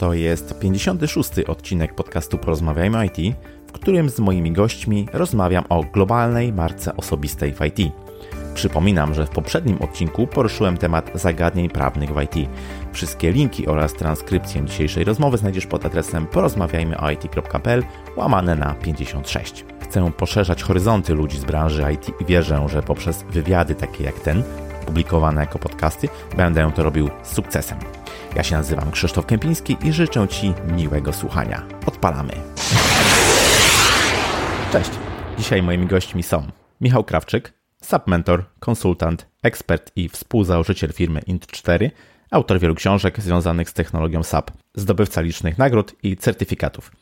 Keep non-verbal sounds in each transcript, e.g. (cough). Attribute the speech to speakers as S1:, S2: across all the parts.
S1: To jest 56. odcinek podcastu Porozmawiajmy IT, w którym z moimi gośćmi rozmawiam o globalnej marce osobistej w IT. Przypominam, że w poprzednim odcinku poruszyłem temat zagadnień prawnych w IT. Wszystkie linki oraz transkrypcję dzisiejszej rozmowy znajdziesz pod adresem porozmawiajmyoit.pl łamane na 56. Chcę poszerzać horyzonty ludzi z branży IT i wierzę, że poprzez wywiady takie jak ten, publikowane jako podcasty, będę to robił z sukcesem. Ja się nazywam Krzysztof Kępiński i życzę Ci miłego słuchania. Odpalamy. Cześć. Dzisiaj moimi gośćmi są Michał Krawczyk, submentor, konsultant, ekspert i współzałożyciel firmy Int4, autor wielu książek związanych z technologią SAP, zdobywca licznych nagród i certyfikatów.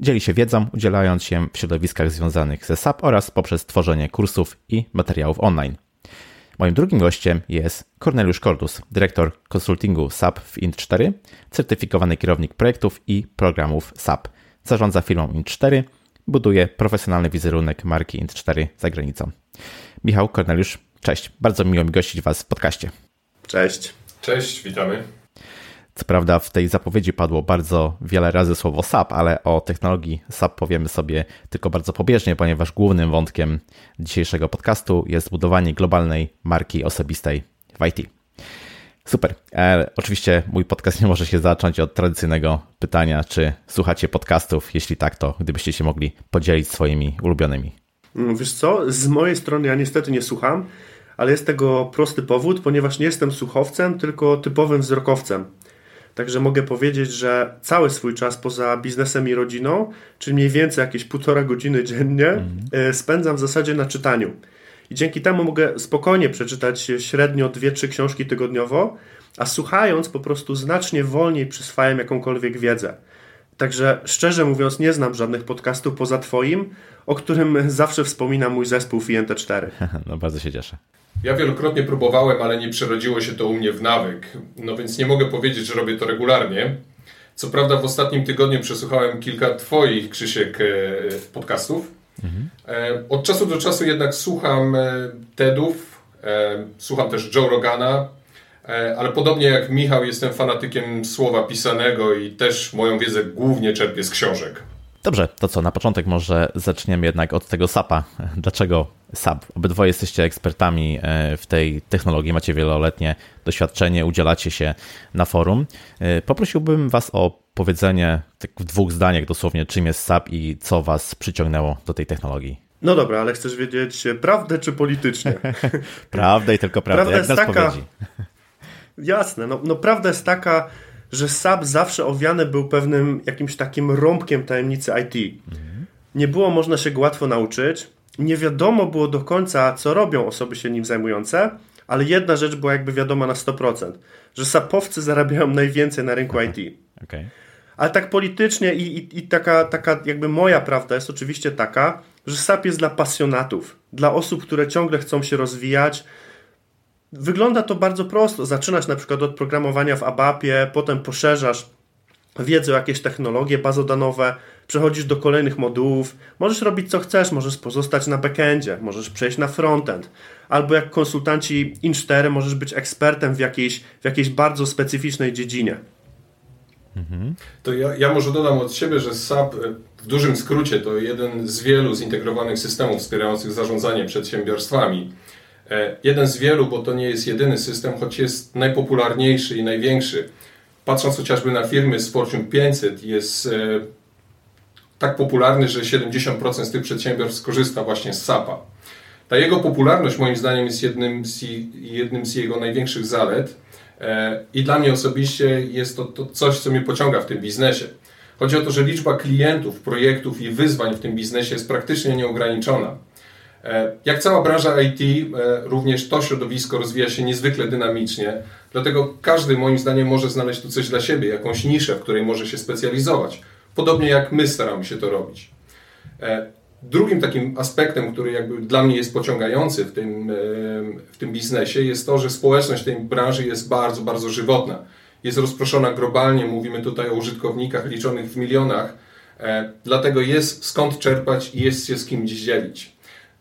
S1: Dzieli się wiedzą, udzielając się w środowiskach związanych ze SAP oraz poprzez tworzenie kursów i materiałów online. Moim drugim gościem jest Corneliusz Kordus, dyrektor konsultingu SAP w Int4, certyfikowany kierownik projektów i programów SAP. Zarządza firmą Int4, buduje profesjonalny wizerunek marki Int4 za granicą. Michał Korneliusz, cześć. Bardzo miło mi gościć Was w podcaście.
S2: Cześć.
S3: Cześć, witamy.
S1: Co prawda w tej zapowiedzi padło bardzo wiele razy słowo SAP, ale o technologii SAP powiemy sobie tylko bardzo pobieżnie, ponieważ głównym wątkiem dzisiejszego podcastu jest budowanie globalnej marki osobistej w IT. Super. E, oczywiście mój podcast nie może się zacząć od tradycyjnego pytania, czy słuchacie podcastów? Jeśli tak, to gdybyście się mogli podzielić swoimi ulubionymi.
S2: Mm, wiesz co, z mojej strony ja niestety nie słucham, ale jest tego prosty powód, ponieważ nie jestem słuchowcem, tylko typowym wzrokowcem. Także mogę powiedzieć, że cały swój czas poza biznesem i rodziną, czyli mniej więcej jakieś półtora godziny dziennie, mm. spędzam w zasadzie na czytaniu. I dzięki temu mogę spokojnie przeczytać średnio 2-3 książki tygodniowo, a słuchając po prostu znacznie wolniej przyswajam jakąkolwiek wiedzę. Także szczerze mówiąc, nie znam żadnych podcastów poza Twoim, o którym zawsze wspomina mój zespół FINT4. (laughs)
S1: No bardzo się cieszę.
S3: Ja wielokrotnie próbowałem, ale nie przerodziło się to u mnie w nawyk. No więc nie mogę powiedzieć, że robię to regularnie. Co prawda w ostatnim tygodniu przesłuchałem kilka Twoich, Krzysiek, e, podcastów. Mhm. Od czasu do czasu jednak słucham e, TEDów, słucham też Joe Rogana, ale podobnie jak Michał jestem fanatykiem słowa pisanego i też moją wiedzę głównie czerpię z książek.
S1: Dobrze, to co, na początek może zaczniemy jednak od tego SAP-a. Dlaczego SAP? Obydwoje jesteście ekspertami e, w tej technologii, macie wieloletnie doświadczenie, udzielacie się na forum. E, poprosiłbym Was o powiedzenie tak w dwóch zdaniach dosłownie, czym jest SAP i co Was przyciągnęło do tej technologii.
S2: No dobra, ale chcesz wiedzieć prawdę czy politycznie? (laughs)
S1: prawdę i tylko prawdę, prawda jak jest taka...
S2: Jasne, no, no prawda jest taka, że SAP zawsze owiany był pewnym jakimś takim rąbkiem tajemnicy IT. Mhm. Nie było można się go łatwo nauczyć, nie wiadomo było do końca, co robią osoby się nim zajmujące, ale jedna rzecz była jakby wiadoma na 100%, że sapowcy zarabiają najwięcej na rynku IT. Okay. Ale tak politycznie i, i, i, taka, taka jakby moja prawda jest oczywiście taka, że SAP jest dla pasjonatów, dla osób, które ciągle chcą się rozwijać, Wygląda to bardzo prosto. Zaczynasz na przykład od programowania w ABAP-ie, potem poszerzasz wiedzę o jakieś technologie bazodanowe, przechodzisz do kolejnych modułów, możesz robić co chcesz, możesz pozostać na backendzie, możesz przejść na frontend, albo jak konsultanci In4 możesz być ekspertem w jakiejś, w jakiejś bardzo specyficznej dziedzinie.
S3: Mhm. To ja, ja może dodam od siebie, że SAP e, w dużym skrócie to jeden z wielu zintegrowanych systemów wspierających zarządzanie przedsiębiorstwami. E, jeden z wielu, bo to nie jest jedyny system, choć jest najpopularniejszy i największy. Patrząc chociażby na firmy z Fortune 500, jest e, tak popularny, że 70% z tych przedsiębiorstw korzysta właśnie z SAP-a. Ta jego popularność moim zdaniem jest jednym z, jednym z jego największych zalet e, i dla mnie osobiście jest to, to coś, co mnie pociąga w tym biznesie. Chodzi o to, że liczba klientów, projektów i wyzwań w tym biznesie jest praktycznie nieograniczona. E, jak cała branża IT, e, również to środowisko rozwija się niezwykle dynamicznie, dlatego każdy moim zdaniem może znaleźć tu coś dla siebie, jakąś niszę, w której może się specjalizować. Podobnie jak my staramy się to robić. E, drugim takim aspektem, który jakby dla mnie jest pociągający w tym, w tym biznesie, jest to, że społeczność tej branży jest bardzo, bardzo żywotna. Jest rozproszona globalnie, mówimy tutaj o użytkownikach liczonych w milionach, dlatego jest skąd czerpać i jest się z kim dzielić.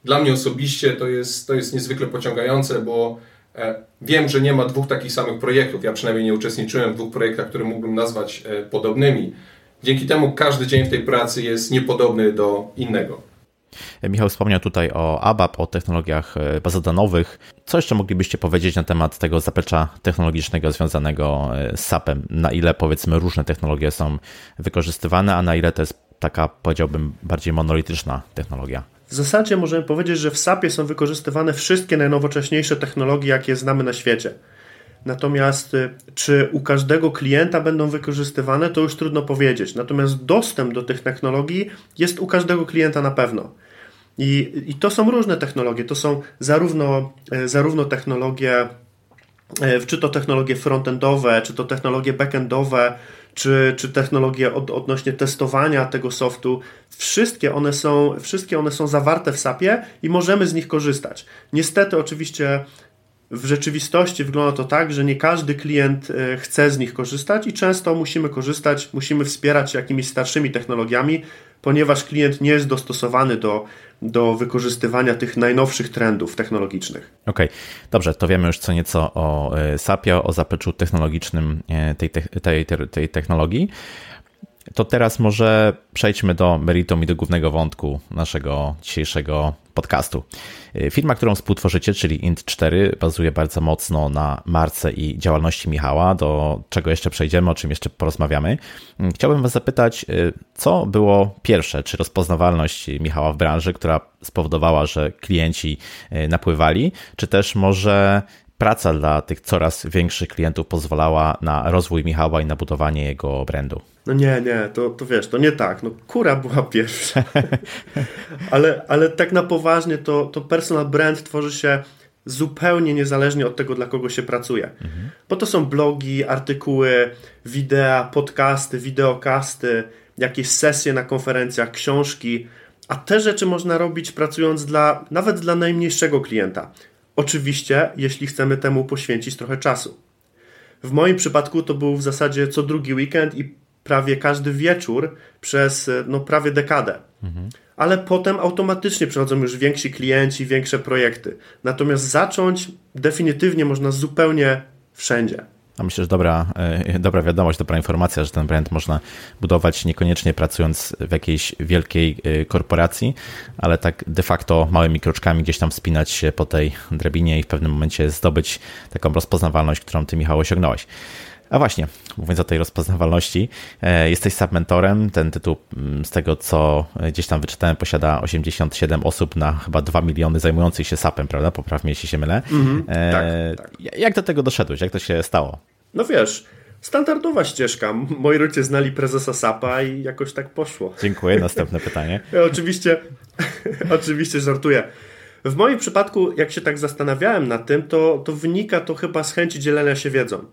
S3: Dla mnie osobiście to jest, to jest niezwykle pociągające, bo E, wiem, że nie ma dwóch takich samych projektów. Ja przynajmniej nie uczestniczyłem w dwóch projektach, które mógłbym nazwać e, podobnymi. Dzięki temu każdy dzień w tej pracy jest niepodobny do innego.
S1: Michał wspomniał tutaj o ABAP, o technologiach bazodanowych. Co jeszcze moglibyście powiedzieć na temat tego zaplecza technologicznego związanego z SAP-em? Na ile powiedzmy różne technologie są wykorzystywane, a na ile to jest taka, powiedziałbym, bardziej monolityczna technologia?
S2: W zasadzie możemy powiedzieć, że w SAP-ie są wykorzystywane wszystkie najnowocześniejsze technologie, jakie znamy na świecie. Natomiast y, czy u każdego klienta będą wykorzystywane, to już trudno powiedzieć. Natomiast dostęp do tych technologii jest u każdego klienta na pewno. I, i to są różne technologie. To są zarówno, y, zarówno technologie, y, czy to technologie frontendowe, czy to technologie backendowe, czy, czy technologie od, odnośnie testowania tego softu, wszystkie one, są, wszystkie one są zawarte w SAP-ie i możemy z nich korzystać. Niestety, oczywiście, w rzeczywistości wygląda to tak, że nie każdy klient e, chce z nich korzystać i często musimy korzystać, musimy wspierać się jakimiś starszymi technologiami, ponieważ klient nie jest dostosowany do, do wykorzystywania tych najnowszych trendów technologicznych.
S1: Okej, okay. dobrze, to wiemy już co nieco o SAPie, o zapleczu technologicznym e, tej, tej, tej, tej technologii. To teraz może przejdźmy do meritum i do głównego wątku naszego dzisiejszego podcastu. Firma, którą współtworzycie, czyli Int4, bazuje bardzo mocno na marce i działalności Michała, do czego jeszcze przejdziemy, o czym jeszcze porozmawiamy. Chciałbym Was zapytać, co było pierwsze? Czy rozpoznawalność Michała w branży, która spowodowała, że klienci napływali, czy też może praca dla tych coraz większych klientów pozwalała na rozwój Michała i na budowanie jego brandu?
S2: No nie, nie, to, to wiesz, to nie tak. No kura była (laughs) pierwsza. ale, ale tak na poważnie to, to personal brand tworzy się zupełnie niezależnie od tego, dla kogo się pracuje. Mhm. Bo to są blogi, artykuły, wideo, podcasty, wideokasty, jakieś sesje na konferencjach, książki, a te rzeczy można robić pracując dla, nawet dla najmniejszego klienta. Oczywiście, jeśli chcemy temu poświęcić trochę czasu. W moim przypadku to był w zasadzie co drugi weekend i prawie każdy wieczór przez no, prawie dekadę. Mhm. Ale potem automatycznie przychodzą już więksi klienci, większe projekty. Natomiast zacząć definitywnie można zupełnie wszędzie.
S1: A myślę, że dobra, e, dobra wiadomość, dobra informacja, że ten brand można budować niekoniecznie pracując w jakiejś wielkiej e, korporacji, ale tak de facto małymi kroczkami gdzieś tam wspinać się po tej drabinie i w pewnym momencie zdobyć taką rozpoznawalność, którą ty, Michał, osiągnąłeś. A właśnie, mówiąc o tej rozpoznawalności, e, jesteś submentorem. Ten tytuł, mm, z tego co gdzieś tam wyczytałem, posiada 87 osób na chyba 2 miliony zajmujących się SAP-em, prawda? Popraw mnie, jeśli się mylę. Mm -hmm, e, tak, tak. Jak do tego doszedłeś? Jak to się stało?
S2: No wiesz, standardowa ścieżka. Moi rodzice znali prezesa SAP-a i jakoś tak poszło.
S1: Dziękuję. Następne pytanie. (laughs)
S2: Ja oczywiście, (laughs) oczywiście żartuję. W moim przypadku, jak się tak zastanawiałem nad tym, to, to wynika to chyba z chęci dzielenia się wiedzą.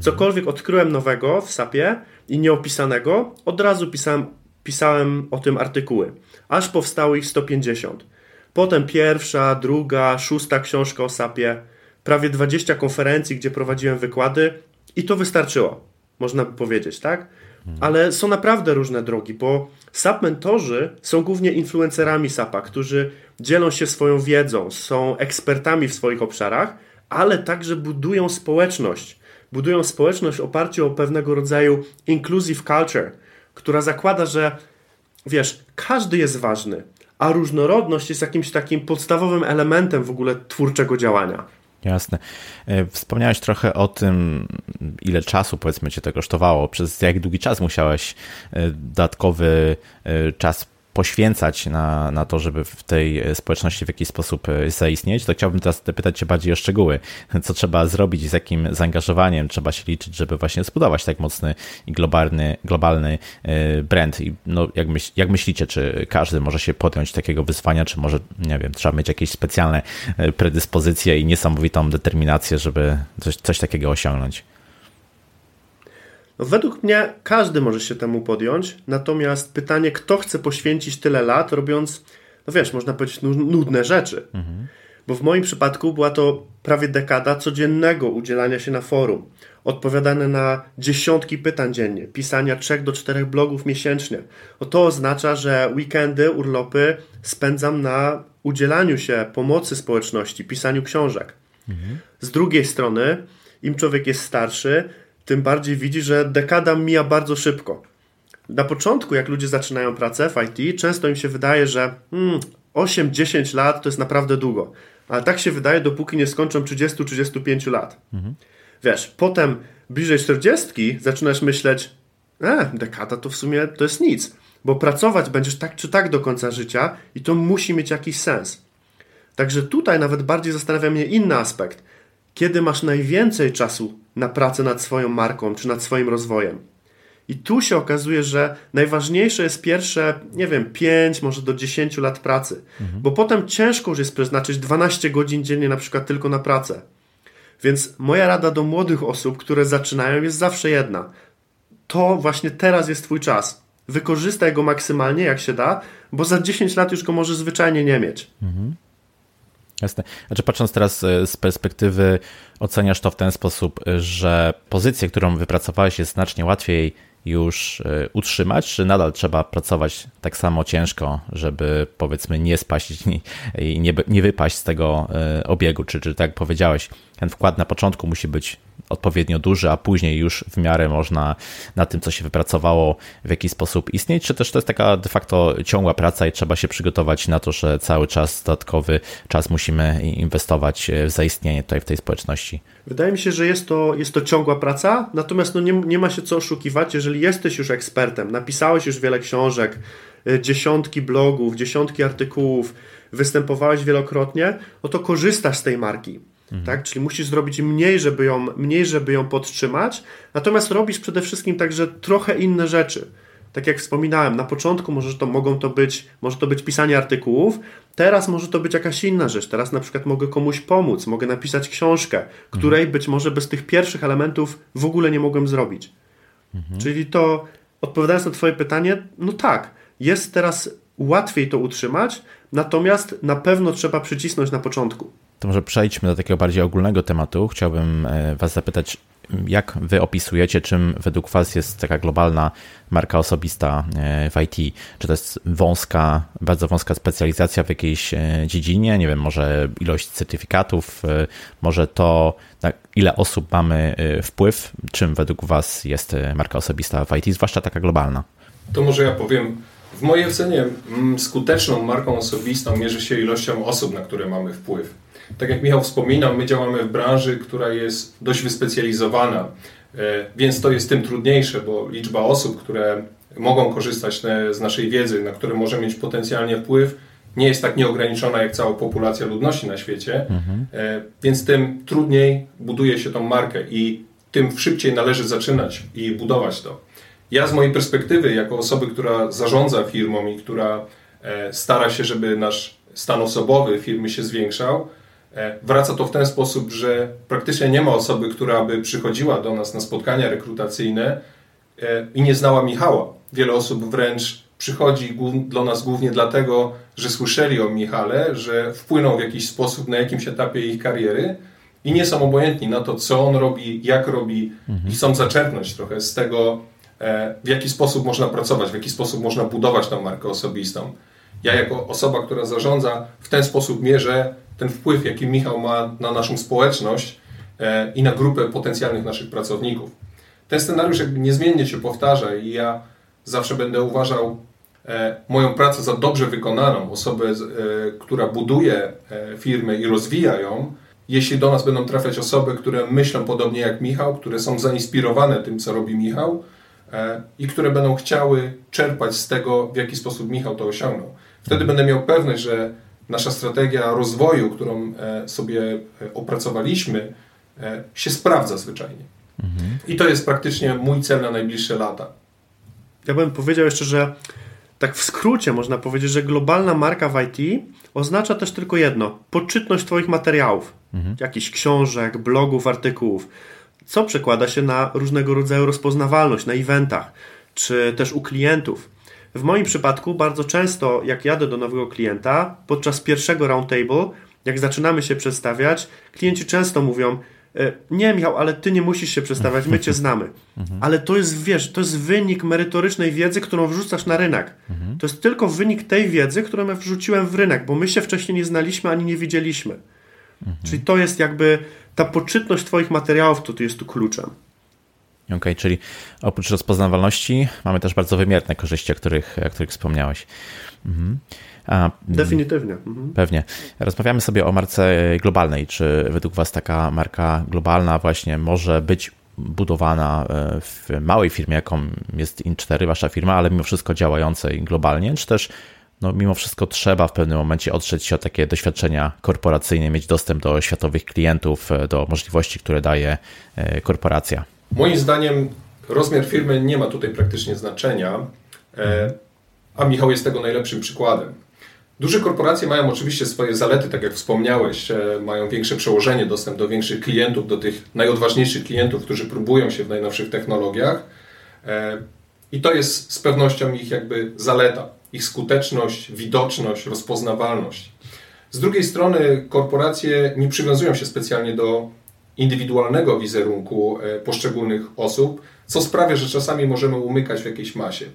S2: Cokolwiek odkryłem nowego w SAP-ie i nieopisanego, od razu pisałem, pisałem o tym artykuły. Aż powstało ich 150. Potem pierwsza, druga, szósta książka o SAP-ie, prawie 20 konferencji, gdzie prowadziłem wykłady i to wystarczyło, można by powiedzieć, tak? Ale są naprawdę różne drogi, bo SAP mentorzy są głównie influencerami SAP-a, którzy dzielą się swoją wiedzą, są ekspertami w swoich obszarach, ale także budują społeczność budują społeczność w oparciu o pewnego rodzaju inclusive culture, która zakłada, że wiesz, każdy jest ważny, a różnorodność jest jakimś takim podstawowym elementem w ogóle twórczego działania.
S1: Jasne. E, wspomniałeś trochę o tym, ile czasu powiedzmy cię to kosztowało. Przez jak długi czas musiałeś e, dodatkowy e, czas poświęcać na, na to, żeby w tej społeczności w jakiś sposób e, zaistnieć, to chciałbym teraz pytać Cię bardziej o szczegóły. (laughs) Co trzeba zrobić, z jakim zaangażowaniem trzeba się liczyć, żeby właśnie zbudować tak mocny i globalny, globalny e, brand. I no, jak, myśl, jak myślicie, czy każdy może się podjąć takiego wyzwania, czy może, nie wiem, trzeba mieć jakieś specjalne e, predyspozycje i niesamowitą determinację, żeby coś, coś takiego osiągnąć?
S2: No, według mnie każdy może się temu podjąć, natomiast pytanie, kto chce poświęcić tyle lat, robiąc, no wiesz, można powiedzieć, nudne rzeczy. Mhm. Bo w moim przypadku była to prawie dekada codziennego udzielania się na forum, odpowiadane na dziesiątki pytań dziennie, pisania trzech do czterech blogów miesięcznie. O to oznacza, że weekendy, urlopy spędzam na udzielaniu się pomocy społeczności, pisaniu książek. Mhm. Z drugiej strony, im człowiek jest starszy, tym bardziej widzi, że dekada mija bardzo szybko. Na początku, jak ludzie zaczynają pracę w IT, często im się wydaje, że hmm, 8-10 lat to jest naprawdę długo. Ale tak się wydaje, dopóki nie skończą 30-35 lat. Mhm. Wiesz, potem bliżej 40 zaczynasz myśleć, e, dekada to w sumie to jest nic, bo pracować będziesz tak czy tak do końca życia i to musi mieć jakiś sens. Także tutaj nawet bardziej zastanawia mnie inny aspekt. Kiedy masz najwięcej czasu na pracę nad swoją marką czy nad swoim rozwojem? I tu się okazuje, że najważniejsze jest pierwsze, nie wiem, 5, może do 10 lat pracy, mhm. bo potem ciężko już jest przeznaczyć 12 godzin dziennie na przykład tylko na pracę. Więc moja rada do młodych osób, które zaczynają, jest zawsze jedna. To właśnie teraz jest Twój czas. Wykorzystaj go maksymalnie, jak się da, bo za 10 lat już go może zwyczajnie nie mieć. Mhm.
S1: Jasne. Znaczy, patrząc teraz e, z perspektywy, oceniasz to w ten sposób, że pozycję, którą wypracowałeś, jest znacznie łatwiej już e, utrzymać, czy nadal trzeba pracować tak samo ciężko, żeby powiedzmy nie spaść i nie, nie wypaść z tego e, obiegu, czy, czy tak jak powiedziałeś, ten wkład na początku musi być odpowiednio duży, a później już w miarę można na tym, co się wypracowało, w jakiś sposób istnieć, czy też to jest taka de facto ciągła praca i trzeba się przygotować na to, że cały czas dodatkowy czas musimy inwestować w zaistnienie tutaj w tej społeczności?
S2: Wydaje mi się, że jest to, jest to ciągła praca, natomiast no nie, nie ma się co oszukiwać, jeżeli jesteś już ekspertem, napisałeś już wiele książek, y, dziesiątki blogów, dziesiątki artykułów, występowałeś wielokrotnie, no to korzystasz z tej marki. Mhm. Tak? Czyli musisz zrobić mniej żeby, ją, mniej, żeby ją podtrzymać, natomiast robisz przede wszystkim także trochę inne rzeczy. Tak jak wspominałem, na początku może to, mogą to być, może to być pisanie artykułów, teraz może to być jakaś inna rzecz. Teraz na przykład mogę komuś pomóc, mogę napisać książkę, której mhm. być może bez tych pierwszych elementów w ogóle nie mogłem zrobić. Mhm. Czyli to, odpowiadając na Twoje pytanie, no tak, jest teraz łatwiej to utrzymać, natomiast na pewno trzeba przycisnąć na początku.
S1: To może przejdźmy do takiego bardziej ogólnego tematu. Chciałbym e, Was zapytać, jak Wy opisujecie, czym według Was jest taka globalna marka osobista e, w IT? Czy to jest wąska, bardzo wąska specjalizacja w jakiejś e, dziedzinie? Nie wiem, może ilość certyfikatów, może to, ile osób mamy wpływ? Czym według Was jest marka osobista w IT, zwłaszcza taka globalna?
S3: To może ja powiem. W mojej ocenie mm, skuteczną marką osobistą mierzy się ilością osób, na które mamy wpływ. Tak jak Michał wspominał, my działamy w branży, która jest dość wyspecjalizowana, e, więc to jest tym trudniejsze, bo liczba osób, które mogą korzystać z naszej wiedzy, na które może mieć potencjalnie wpływ, nie jest tak nieograniczona jak cała populacja ludności na świecie, mhm. E, więc tym trudniej buduje się tą markę i tym szybciej należy zaczynać i budować to. Ja z mojej perspektywy, jako osoby, która zarządza firmą i która e, stara się, żeby nasz stan osobowy firmy się zwiększał, wraca to w ten sposób, że praktycznie nie ma osoby, która by przychodziła do nas na spotkania rekrutacyjne e, i nie znała Michała. Wiele osób wręcz przychodzi do nas głównie dlatego, że słyszeli o Michale, że wpłynął w jakiś sposób na jakimś etapie ich kariery i nie są obojętni na to, co on robi, jak robi mhm. i chcą zaczerpnąć trochę z tego, e, w jaki sposób można pracować, w jaki sposób można budować tą markę osobistą. Ja jako osoba, która zarządza, w ten sposób mierzę ten wpływ, jaki Michał ma na naszą społeczność e, i na grupę potencjalnych naszych pracowników. Ten scenariusz jakby niezmiennie się powtarza i ja zawsze będę uważał e, moją pracę za dobrze wykonaną, osobę, e, która buduje firmę i rozwija ją, jeśli do nas będą trafiać osoby, które myślą podobnie jak Michał, które są zainspirowane tym, co robi Michał i które będą chciały czerpać z tego, w jaki sposób Michał to osiągnął. Wtedy będę miał pewność, że nasza strategia rozwoju, którą e, sobie e, opracowaliśmy, e, się sprawdza zwyczajnie. Mhm. I to jest praktycznie mój cel na najbliższe lata.
S2: Ja bym powiedział jeszcze, że tak w skrócie można powiedzieć, że globalna marka w IT oznacza też tylko jedno: poczytność Twoich materiałów, mhm. jakichś książek, blogów, artykułów, co przekłada się na różnego rodzaju rozpoznawalność na eventach, czy też u klientów. W moim przypadku bardzo często, jak jadę do nowego klienta, podczas pierwszego roundtable, jak zaczynamy się przedstawiać, klienci często mówią, e, nie Michał, ale ty nie musisz się przedstawiać, my cię znamy. Mhm. Ale to jest, wiesz, to jest wynik merytorycznej wiedzy, którą wrzucasz na rynek. Mhm. To jest tylko wynik tej wiedzy, którą ja wrzuciłem w rynek, bo my się wcześniej nie znaliśmy ani nie widzieliśmy. Mhm. Czyli to jest jakby ta poczytność Twoich materiałów, to jest tu kluczem.
S1: Okej, okay, czyli oprócz rozpoznawalności mamy też bardzo wymierne korzyści, o których, o których wspomniałeś.
S2: Mhm. A, mm, Definitywnie. Mhm.
S1: Pewnie. Rozmawiamy sobie o marce globalnej. Czy według Was taka marka globalna właśnie może być budowana e, w małej firmie, jaką jest In4, Wasza firma, ale mimo wszystko działającej globalnie, czy też no, mimo wszystko trzeba w pewnym momencie otrzeć się o takie doświadczenia korporacyjne, mieć dostęp do światowych klientów, e, do możliwości, które daje e, korporacja?
S3: Moim zdaniem rozmiar firmy nie ma tutaj praktycznie znaczenia, a Michał jest tego najlepszym przykładem. Duże korporacje mają oczywiście swoje zalety, tak jak wspomniałeś, mają większe przełożenie, dostęp do większych klientów, do tych najodważniejszych klientów, którzy próbują się w najnowszych technologiach. E, I to jest z pewnością ich jakby zaleta, ich skuteczność, widoczność, rozpoznawalność. Z drugiej strony korporacje nie przywiązują się specjalnie do indywidualnego wizerunku e, poszczególnych osób, co sprawia, że czasami możemy umykać w jakiejś masie.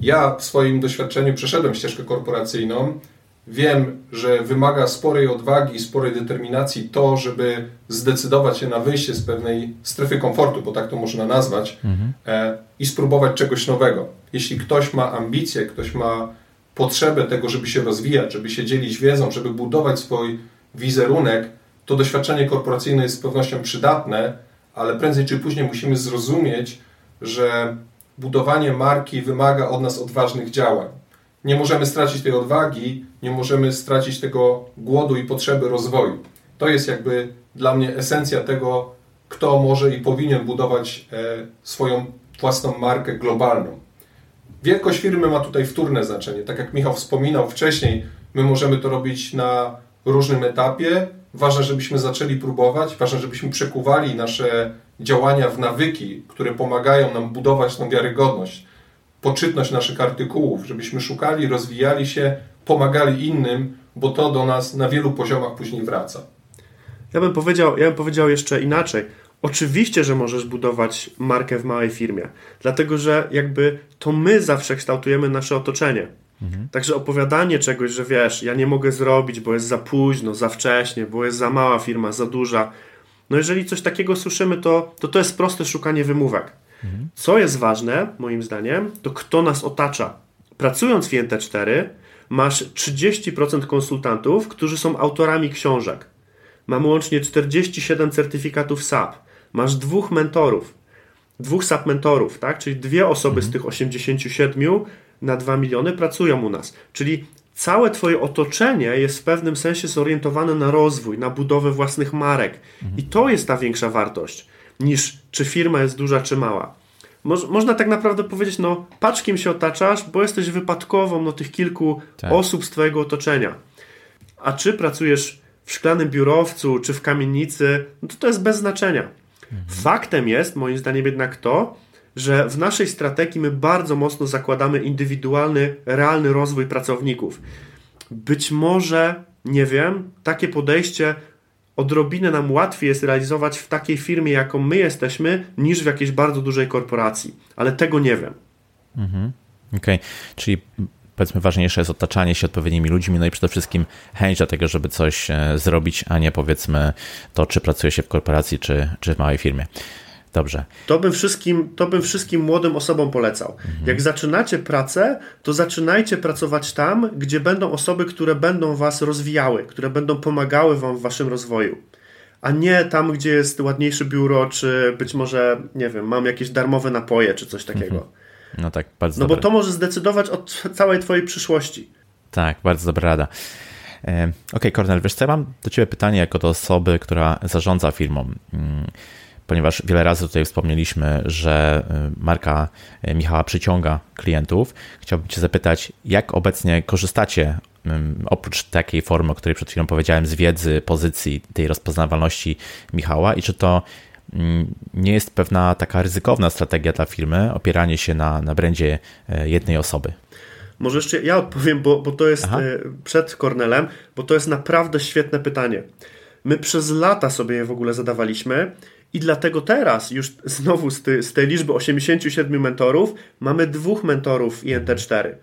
S3: Ja w swoim doświadczeniu przeszedłem ścieżkę korporacyjną Wiem, że wymaga sporej odwagi i sporej determinacji to, żeby zdecydować się na wyjście z pewnej strefy komfortu, bo tak to można nazwać, mhm. e, i spróbować czegoś nowego. Jeśli ktoś ma ambicje, ktoś ma potrzebę tego, żeby się rozwijać, żeby się dzielić wiedzą, żeby budować swój wizerunek, to doświadczenie korporacyjne jest z pewnością przydatne, ale prędzej czy później musimy zrozumieć, że budowanie marki wymaga od nas odważnych działań nie możemy stracić tej odwagi, nie możemy stracić tego głodu i potrzeby rozwoju. To jest jakby dla mnie esencja tego, kto może i powinien budować e, swoją własną markę globalną. Wielkość firmy ma tutaj wtórne znaczenie. Tak jak Michał wspominał wcześniej, my możemy to robić na różnym etapie. Ważne, żebyśmy zaczęli próbować, ważne, żebyśmy przekuwali nasze działania w nawyki, które pomagają nam budować tą wiarygodność poczytność naszych artykułów, żebyśmy szukali, rozwijali się, pomagali innym, bo to do nas na wielu poziomach później wraca.
S2: Ja bym powiedział, ja bym powiedział jeszcze inaczej. Oczywiście, że możesz budować markę w małej firmie, dlatego że jakby to my zawsze kształtujemy nasze otoczenie. Mhm. Także opowiadanie czegoś, że wiesz, ja nie mogę zrobić, bo jest za późno, za wcześnie, bo jest za mała firma, za duża. No jeżeli coś takiego słyszymy, to to, to jest proste szukanie wymówek. Co jest ważne, moim zdaniem, to kto nas otacza. Pracując w INT4, masz 30% konsultantów, którzy są autorami książek. Mamy łącznie 47 certyfikatów SAP. Masz dwóch mentorów, dwóch SAP mentorów, tak? Czyli dwie osoby mhm. z tych 87 na 2 miliony pracują u nas. Czyli całe Twoje otoczenie jest w pewnym sensie zorientowane na rozwój, na budowę własnych marek. Mhm. I to jest ta większa wartość niż czy firma jest duża, czy mała. Moż, można tak naprawdę powiedzieć, no patrz kim się otaczasz, bo jesteś wypadkową no, tych kilku tak. osób z Twojego otoczenia. A czy pracujesz w szklanym biurowcu, czy w kamienicy, no to to jest bez znaczenia. Mhm. Faktem jest, moim zdaniem jednak to, że w naszej strategii my bardzo mocno zakładamy indywidualny, realny rozwój pracowników. Być może, nie wiem, takie podejście odrobinę nam łatwiej jest realizować w takiej firmie, jaką my jesteśmy, niż w jakiejś bardzo dużej korporacji. Ale tego nie wiem.
S1: Mhm. Okej, okay. czyli powiedzmy ważniejsze jest otaczanie się odpowiednimi ludźmi, no i przede wszystkim chęć do tego, żeby coś e, zrobić, a nie powiedzmy to, czy pracuje się w korporacji, czy, czy w małej firmie. Dobrze.
S2: To bym wszystkim, to bym wszystkim młodym osobom polecał. Mhm. Jak zaczynacie pracę, to zaczynajcie pracować tam, gdzie będą osoby, które będą was rozwijały, które będą pomagały wam w waszym rozwoju. A nie tam, gdzie jest ładniejsze biuro, czy być może, nie wiem, mam jakieś darmowe napoje, czy coś takiego. Mhm.
S1: No tak, bardzo
S2: No dobre. bo to może zdecydować o całej twojej przyszłości.
S1: Tak, bardzo dobra rada. E, okej, okay, Kornel, wiesz co, ja mam do Ciebie pytanie jako do osoby, która zarządza firmą. Mm, ponieważ wiele razy tutaj wspomnieliśmy, że y, marka y, Michała przyciąga klientów. Chciałbym Cię zapytać, jak obecnie korzystacie oprócz takiej formy, o której przed chwilą powiedziałem, z wiedzy, pozycji, tej rozpoznawalności Michała i czy to nie jest pewna taka ryzykowna strategia dla firmy, opieranie się na, na brandzie y, jednej osoby?
S2: Może jeszcze ja odpowiem, bo, bo to jest Aha. przed Kornelem, bo to jest naprawdę świetne pytanie. My przez lata sobie je w ogóle zadawaliśmy i dlatego teraz już znowu z, ty, z tej liczby 87 mentorów mamy dwóch mentorów INT4.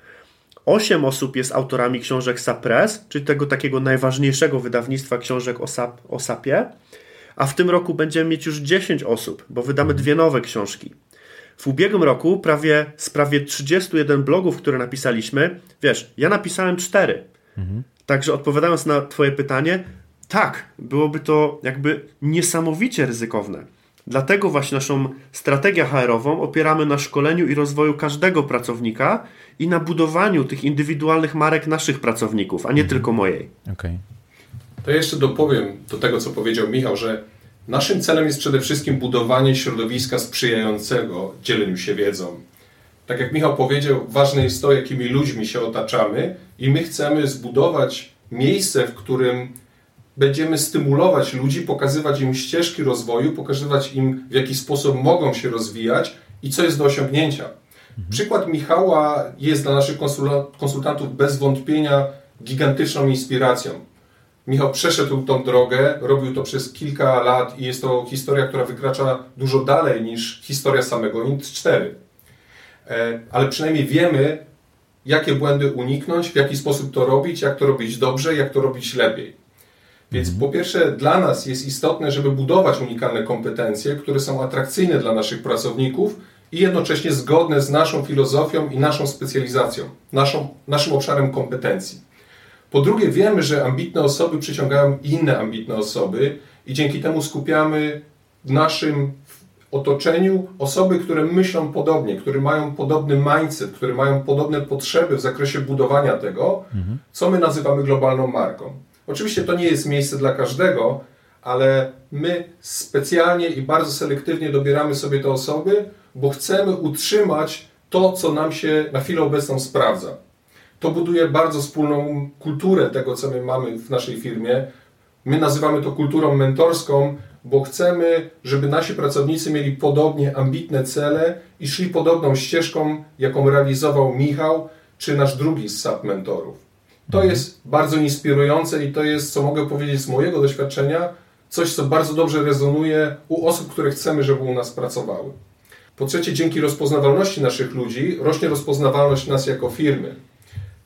S2: 8 osób jest autorami książek Sapres, czyli tego takiego najważniejszego wydawnictwa książek o, SAP, o SAPie, a w tym roku będziemy mieć już 10 osób, bo wydamy dwie nowe książki. W ubiegłym roku prawie, z prawie 31 blogów, które napisaliśmy, wiesz, ja napisałem 4. Mhm. Także odpowiadając na Twoje pytanie, tak, byłoby to jakby niesamowicie ryzykowne. Dlatego właśnie naszą strategię HR-ową opieramy na szkoleniu i rozwoju każdego pracownika i na budowaniu tych indywidualnych marek naszych pracowników, a nie mhm. tylko mojej.
S1: Okay.
S3: To jeszcze dopowiem do tego, co powiedział Michał, że naszym celem jest przede wszystkim budowanie środowiska sprzyjającego dzieleniu się wiedzą. Tak jak Michał powiedział, ważne jest to, jakimi ludźmi się otaczamy, i my chcemy zbudować miejsce, w którym będziemy stymulować ludzi, pokazywać im ścieżki rozwoju, pokazywać im, w jaki sposób mogą się rozwijać i co jest do osiągnięcia. Mhm. Przykład Michała jest dla naszych konsultantów bez wątpienia gigantyczną inspiracją. Michał przeszedł tą drogę, robił to przez kilka lat i jest to historia, która wykracza dużo dalej niż historia samego INT4. E, ale przynajmniej wiemy, jakie błędy uniknąć, w jaki sposób to robić, jak to robić dobrze, jak to robić lepiej. Więc po pierwsze, dla nas jest istotne, żeby budować unikalne kompetencje, które są atrakcyjne dla naszych pracowników i jednocześnie zgodne z naszą filozofią i naszą specjalizacją, naszą, naszym obszarem kompetencji. Po drugie, wiemy, że ambitne osoby przyciągają inne ambitne osoby i dzięki temu skupiamy w naszym otoczeniu osoby, które myślą podobnie, które mają podobny mindset, które mają podobne potrzeby w zakresie budowania tego, mhm. co my nazywamy globalną marką. Oczywiście to nie jest miejsce dla każdego, ale my specjalnie i bardzo selektywnie dobieramy sobie te osoby, bo chcemy utrzymać to, co nam się na chwilę obecną sprawdza. To buduje bardzo wspólną kulturę tego, co my mamy w naszej firmie. My nazywamy to kulturą mentorską, bo chcemy, żeby nasi pracownicy mieli podobnie ambitne cele i szli podobną ścieżką, jaką realizował Michał czy nasz drugi z SAP mentorów. To mhm. jest bardzo inspirujące i to jest, co mogę powiedzieć z mojego doświadczenia, coś, co bardzo dobrze rezonuje u osób, które chcemy, żeby u nas pracowały. Po trzecie, dzięki rozpoznawalności naszych ludzi rośnie rozpoznawalność nas jako firmy.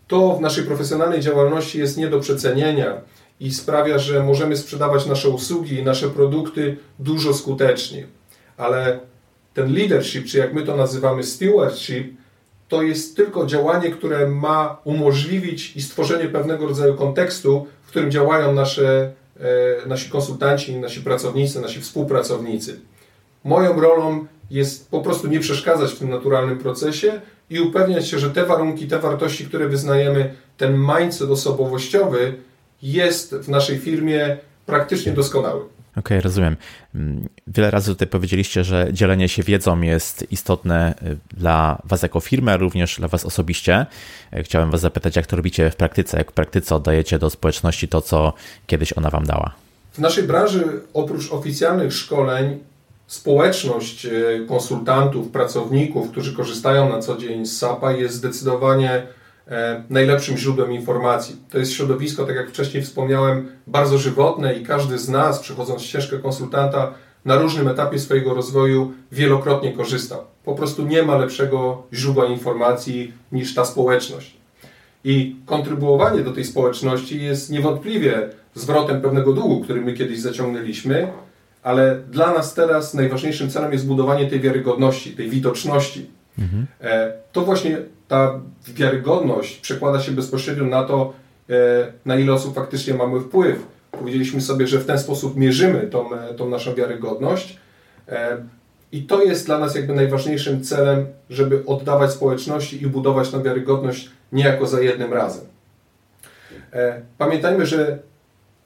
S3: To w naszej profesjonalnej działalności jest nie do przecenienia i sprawia, że możemy sprzedawać nasze usługi i nasze produkty dużo skuteczniej. Ale ten leadership, czy jak my to nazywamy stewardship, to jest tylko działanie, które ma umożliwić i stworzenie pewnego rodzaju kontekstu, w którym działają nasze, e, nasi konsultanci, nasi pracownicy, nasi współpracownicy. Moją rolą jest po prostu nie przeszkadzać w tym naturalnym procesie i upewniać się, że te warunki, te wartości, które wyznajemy, ten mindset osobowościowy jest w naszej firmie praktycznie doskonały.
S1: Okej, okay, rozumiem. Wiele razy tutaj powiedzieliście, że dzielenie się wiedzą jest istotne y, dla Was jako firmy, a również dla Was osobiście. E, chciałem Was zapytać, jak to robicie w praktyce? Jak w praktyce oddajecie do społeczności to, co kiedyś ona Wam dała?
S3: W naszej branży, oprócz oficjalnych szkoleń, społeczność y, konsultantów, pracowników, którzy korzystają na co dzień z SAP-a jest zdecydowanie E, najlepszym źródłem informacji. To jest środowisko, tak jak wcześniej wspomniałem, bardzo żywotne i każdy z nas, przechodząc ścieżkę konsultanta, na różnym etapie swojego rozwoju wielokrotnie korzysta. Po prostu nie ma lepszego źródła informacji niż ta społeczność. I kontrybuowanie do tej społeczności jest niewątpliwie zwrotem pewnego długu, który my kiedyś zaciągnęliśmy, ale dla nas teraz najważniejszym celem jest budowanie tej wiarygodności, tej widoczności. Mhm. To właśnie ta wiarygodność przekłada się bezpośrednio na to, e, na ile osób faktycznie mamy wpływ. Powiedzieliśmy sobie, że w ten sposób mierzymy tą, e, tą naszą wiarygodność. E, I to jest dla nas jakby najważniejszym celem, żeby oddawać społeczności i budować tą wiarygodność niejako za jednym razem. Pamiętajmy, że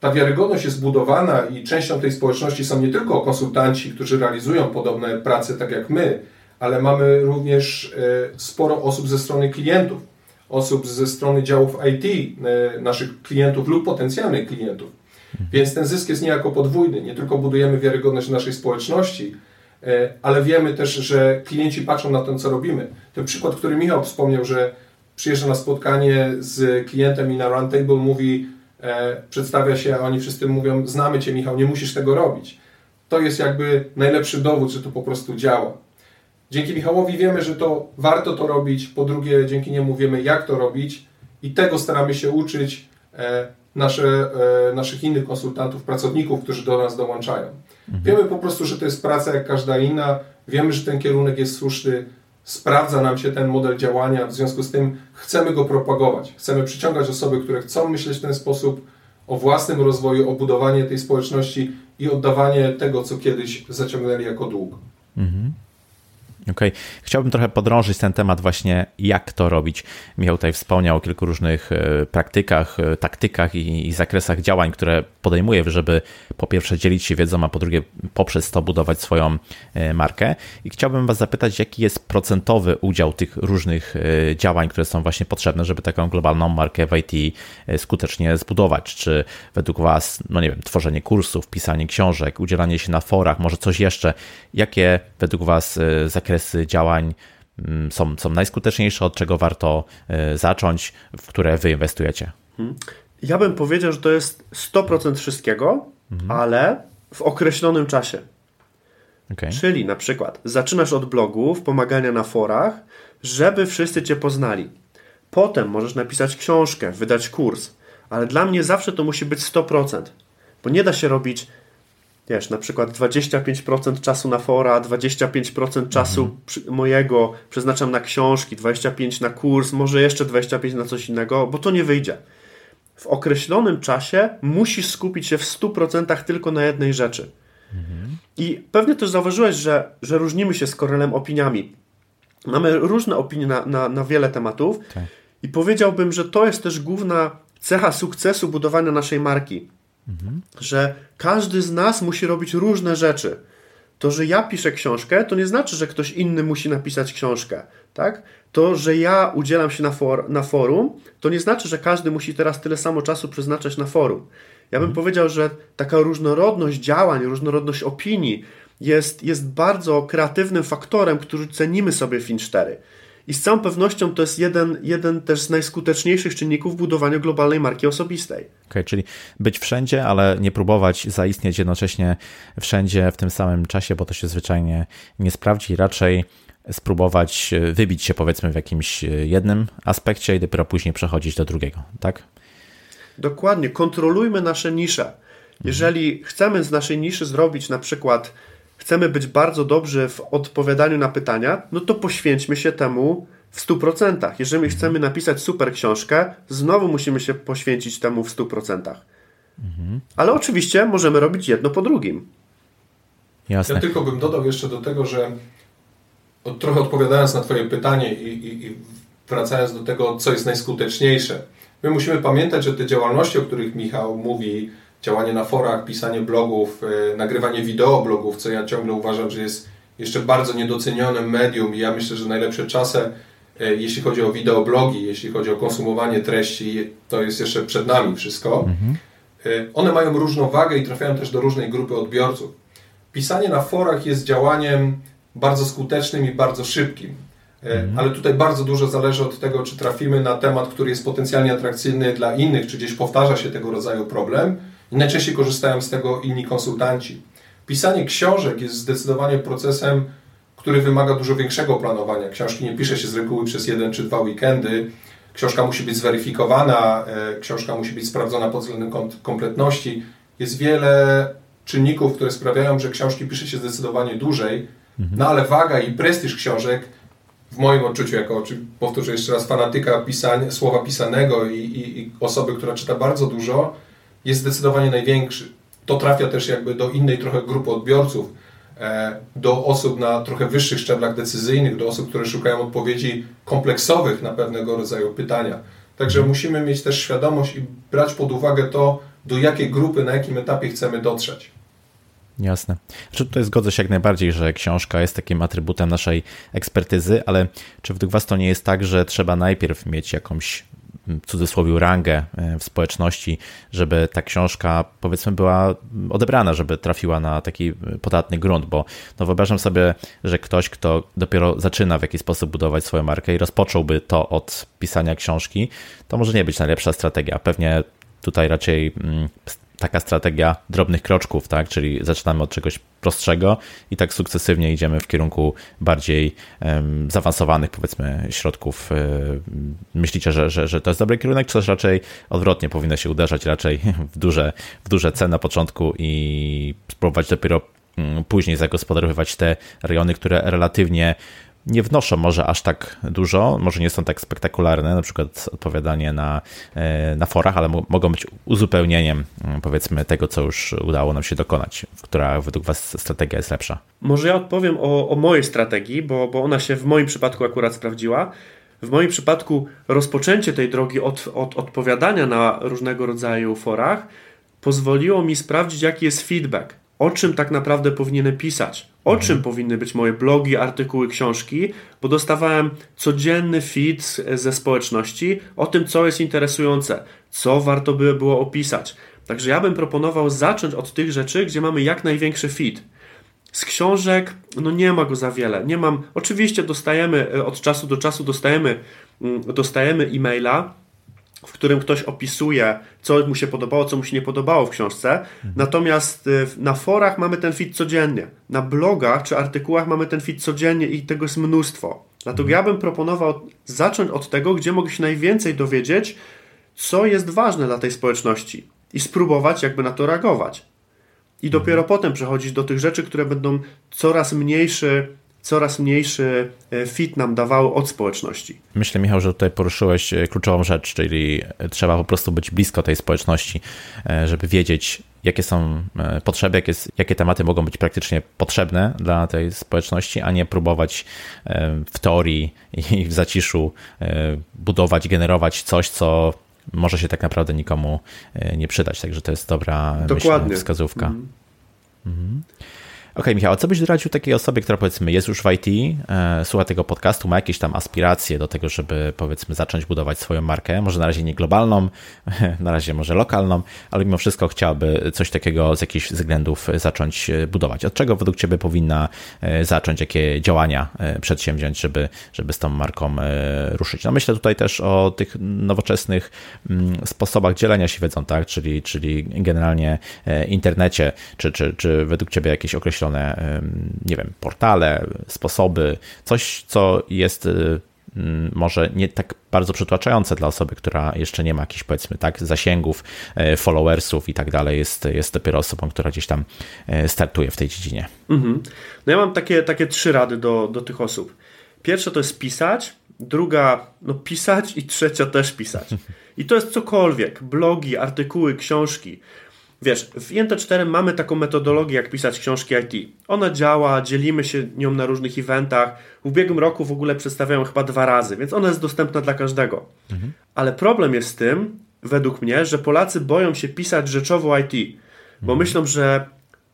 S3: ta wiarygodność jest budowana i częścią tej społeczności są nie tylko konsultanci, którzy realizują podobne prace tak jak my, ale mamy również e, sporo osób ze strony klientów, osób ze strony działów IT, e, naszych klientów lub potencjalnych klientów. Więc ten zysk jest niejako podwójny. Nie tylko budujemy wiarygodność naszej społeczności, e, ale wiemy też, że klienci patrzą na to, co robimy. Ten przykład, który Michał wspomniał, że przyjeżdża na spotkanie z klientem i na roundtable mówi, przedstawia się, a oni wszyscy mówią, znamy Cię Michał, nie musisz tego robić. To jest jakby najlepszy dowód, że to po prostu działa. Dzięki Michałowi wiemy, że to warto to robić, po drugie dzięki niemu wiemy jak to robić i tego staramy się uczyć e, nasze, e, naszych innych konsultantów, pracowników, którzy do nas dołączają. Mhm. Wiemy po prostu, że to jest praca jak każda inna, wiemy, że ten kierunek jest słuszny, sprawdza nam się ten model działania, w związku z tym chcemy go propagować. Chcemy przyciągać osoby, które chcą myśleć w ten sposób o własnym rozwoju, o budowanie tej społeczności i oddawanie tego, co kiedyś zaciągnęli jako dług. Mhm.
S1: Okay. Chciałbym trochę podrążyć ten temat właśnie, jak to robić. Michał tutaj wspomniał o kilku różnych e, praktykach, e, taktykach i, i, zakresach działań, które podejmuje, żeby po pierwsze dzielić się wiedzą, a po drugie poprzez to budować swoją e, markę. I chciałbym Was zapytać, jaki jest procentowy udział tych różnych działań, które są właśnie potrzebne, żeby taką globalną markę w IT skutecznie zbudować? Czy według Was, no nie wiem, tworzenie kursów, pisanie książek, udzielanie się na forach, może coś jeszcze? Jakie według Was zakresy zakresy działań mm, są, są najskuteczniejsze, od czego warto e, zacząć, w które wy inwestujecie? Hmm.
S2: Ja bym powiedział, że to jest 100% wszystkiego, mhm. ale w określonym czasie. Okay. Czyli na przykład zaczynasz od blogów, pomagania na forach, żeby wszyscy cię poznali. Potem możesz napisać książkę, wydać kurs, ale dla mnie zawsze to musi być 100%, bo nie da się robić wiesz, na przykład 25% czasu na fora, 25% czasu mhm. mojego przeznaczam na książki, 25% na kurs, może jeszcze 25% na coś innego, bo to nie wyjdzie. W określonym czasie musisz skupić się w 100% tylko na jednej rzeczy. Mhm. I pewnie też zauważyłeś, że, że różnimy się z Korelem opiniami. Mamy różne opinie na, na, na wiele tematów tak. i powiedziałbym, że to jest też główna cecha sukcesu budowania naszej marki Mhm. Że każdy z nas musi robić różne rzeczy. To, że ja piszę książkę, to nie znaczy, że ktoś inny musi napisać książkę. Tak? To, że ja udzielam się na, for, na forum, to nie znaczy, że każdy musi teraz tyle samo czasu przeznaczać na forum. Ja bym mhm. powiedział, że taka różnorodność działań, różnorodność opinii jest, jest bardzo kreatywnym faktorem, który cenimy sobie w Fin 4. I z całą pewnością to jest jeden, jeden też z najskuteczniejszych czynników w budowaniu globalnej marki osobistej.
S1: Okay, czyli być wszędzie, ale nie próbować zaistnieć jednocześnie wszędzie w tym samym czasie, bo to się zwyczajnie nie sprawdzi. Raczej spróbować wybić się powiedzmy w jakimś jednym aspekcie i dopiero później przechodzić do drugiego, tak?
S2: Dokładnie. Kontrolujmy nasze nisze. Jeżeli mhm. chcemy z naszej niszy zrobić na przykład chcemy być bardzo dobrzy w odpowiadaniu na pytania, no to poświęćmy się temu w 100%. Jeżeli mhm. chcemy napisać super książkę, znowu musimy się poświęcić temu w 100%. Mhm. Ale oczywiście możemy robić jedno po drugim.
S3: Jasne. Ja tylko bym dodał jeszcze do tego, że trochę odpowiadając na Twoje pytanie i, i, i wracając do tego, co jest najskuteczniejsze, my musimy pamiętać, że te działalności, o których Michał mówi, działanie na forach, pisanie blogów, e, nagrywanie wideoblogów, co ja ciągle uważam, że jest jeszcze bardzo niedocenionym medium i ja myślę, że najlepsze czasy, e, jeśli chodzi o wideoblogi, jeśli chodzi o konsumowanie treści, to jest jeszcze przed nami wszystko. Mhm. E, one mają różną wagę i trafiają też do różnej grupy odbiorców. Pisanie na forach jest działaniem bardzo skutecznym i bardzo szybkim. Mhm. Ale tutaj bardzo dużo zależy od tego, czy trafimy na temat, który jest potencjalnie atrakcyjny dla innych, czy gdzieś powtarza się tego rodzaju problem, i najczęściej korzystają z tego inni konsultanci. Pisanie książek jest zdecydowanie procesem, który wymaga dużo większego planowania. Książki nie pisze się z reguły przez jeden czy dwa weekendy. Książka musi być zweryfikowana, e, książka musi być sprawdzona pod względem kompletności. Jest wiele czynników, które sprawiają, że książki pisze się zdecydowanie dłużej, mhm. no ale waga i prestiż książek w moim odczuciu, jako powtórzę jeszcze raz, fanatyka pisania, słowa pisanego i, i, i osoby, która czyta bardzo dużo, jest zdecydowanie największy. To trafia też jakby do innej trochę grupy odbiorców, e, do osób na trochę wyższych szczeblach decyzyjnych, do osób, które szukają odpowiedzi kompleksowych na pewnego rodzaju pytania. Także musimy mieć też świadomość i brać pod uwagę to, do jakiej grupy, na jakim etapie chcemy dotrzeć.
S1: Jasne. Znaczy tutaj zgodzę się jak najbardziej, że książka jest takim atrybutem naszej ekspertyzy, ale czy według Was to nie jest tak, że trzeba najpierw mieć jakąś w cudzysłowie rangę e, w społeczności, żeby ta książka powiedzmy była odebrana, żeby trafiła na taki podatny grunt, bo no wyobrażam sobie, że ktoś, kto dopiero zaczyna w jakiś sposób budować swoją markę i rozpocząłby to od pisania książki, to może nie być najlepsza strategia. Pewnie tutaj raczej mm, taka strategia drobnych kroczków, tak? Czyli zaczynamy od czegoś prostszego i tak sukcesywnie idziemy w kierunku bardziej um, zaawansowanych, powiedzmy, środków. Myślicie, że, że, że to jest dobry kierunek, czy też raczej odwrotnie powinno się uderzać raczej w duże, w duże ceny na początku i spróbować dopiero mm, później zagospodarowywać te rejony, które relatywnie nie wnoszą może aż tak dużo, może nie są tak spektakularne, na przykład odpowiadanie na, e, na forach, ale mogą być uzupełnieniem mm, powiedzmy tego, co już udało nam się dokonać, która według Was strategia jest lepsza.
S2: Może ja odpowiem o, o mojej strategii, bo, bo ona się w moim przypadku akurat sprawdziła. W moim przypadku rozpoczęcie tej drogi od, od odpowiadania na różnego rodzaju forach pozwoliło mi sprawdzić, jaki jest feedback, o czym tak naprawdę powinienem pisać, o czym mhm. powinny być moje blogi, artykuły, książki, bo dostawałem codzienny feed ze społeczności o tym, co jest interesujące, co warto by było opisać. Także ja bym proponował zacząć od tych rzeczy, gdzie mamy jak największy feed. Z książek, no nie ma go za wiele. Nie mam, oczywiście dostajemy e, od czasu do czasu dostajemy, mm, dostajemy e-maila, w którym ktoś opisuje, co mu się podobało, co mu się nie podobało w książce. Mhm. Natomiast y, na forach mamy ten feed codziennie. Na blogach czy artykułach mamy ten feed codziennie i tego jest mnóstwo. Dlatego mhm. ja bym proponował zacząć od tego, gdzie mogę się najwięcej dowiedzieć, co jest ważne dla tej społeczności i spróbować jakby na to reagować. I dopiero mhm. potem przechodzić do tych rzeczy, które będą coraz mniejszy coraz mniejszy e, fit nam dawały od społeczności.
S1: Myślę, Michał, że tutaj poruszyłeś e, kluczową rzecz, czyli e, trzeba po prostu być blisko tej społeczności, żeby wiedzieć, jakie są potrzeby, jakie, jakie tematy mogą być praktycznie potrzebne dla tej społeczności, a nie próbować w teorii i w zaciszu budować, generować coś, co może się tak naprawdę nikomu nie przydać. Także to jest dobra Myślę, wskazówka. Mhm. Mhm. Okej, okay, Michał, co byś doradził takiej osobie, która powiedzmy jest już w IT, e, słucha tego podcastu, ma jakieś tam aspiracje do tego, żeby powiedzmy zacząć budować swoją markę, może na razie nie globalną, (laughs) na razie może lokalną, ale mimo wszystko chciałaby coś takiego z jakichś względów zacząć e, budować. Od czego według Ciebie powinna e, zacząć, jakie działania przedsięwziąć, żeby, żeby z tą marką ruszyć? No myślę tutaj też o tych nowoczesnych mm, sposobach dzielenia się wiedzą, tak? czyli, czyli generalnie internecie, czy, czy, czy według Ciebie jakieś określone określone, nie wiem, portale, sposoby, coś, co jest y, mm, może nie tak bardzo przytłaczające dla osoby, która jeszcze nie ma jakichś powiedzmy tak zasięgów, e, followersów i tak dalej, jest, jest dopiero osobą, która gdzieś tam e, startuje w tej dziedzinie. Mhm.
S2: No ja mam takie, takie trzy rady do, do tych osób. Pierwsza to jest pisać, druga no pisać i trzecia też pisać. I to jest cokolwiek, blogi, artykuły, książki. Wiesz, w INT4 mamy taką metodologię, jak pisać książki IT. Ona działa, dzielimy się nią na różnych eventach. W ubiegłym roku w ogóle przedstawiałem chyba dwa razy, więc ona jest dostępna dla każdego. Mhm. Ale problem jest z tym, według mnie, że Polacy boją się pisać rzeczowo IT, bo mhm. myślą, że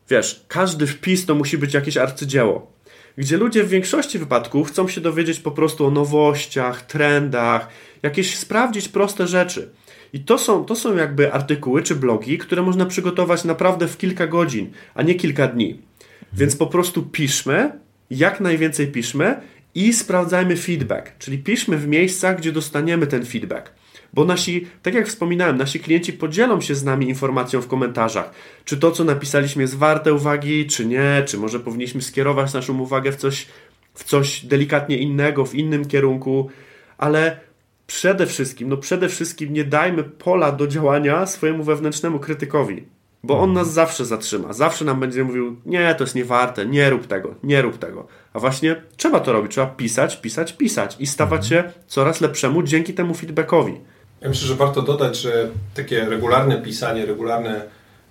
S2: wiesz, każdy wpis to musi być jakieś arcydzieło. Gdzie ludzie w większości wypadków chcą się dowiedzieć po prostu o nowościach, trendach, jakieś sprawdzić proste rzeczy. I to są, to są jakby artykuły czy blogi, które można przygotować naprawdę w kilka godzin, a nie kilka dni. Mhm. Więc po prostu piszmy, jak najwięcej piszmy i sprawdzajmy feedback, czyli piszmy w miejscach, gdzie dostaniemy ten feedback. Bo nasi, tak jak wspominałem, nasi klienci podzielą się z nami informacją w komentarzach, czy to, co napisaliśmy, jest warte uwagi, czy nie, czy może powinniśmy skierować naszą uwagę w coś, w coś delikatnie innego, w innym kierunku, ale przede wszystkim, no przede wszystkim nie dajmy pola do działania swojemu wewnętrznemu krytykowi, bo on nas zawsze zatrzyma, zawsze nam będzie mówił, nie, to jest niewarte, nie rób tego, nie rób tego. A właśnie trzeba to robić, trzeba pisać, pisać, pisać i stawać mhm. się coraz lepszemu dzięki temu feedbackowi.
S3: Ja myślę, że warto dodać, że takie regularne pisanie, regularne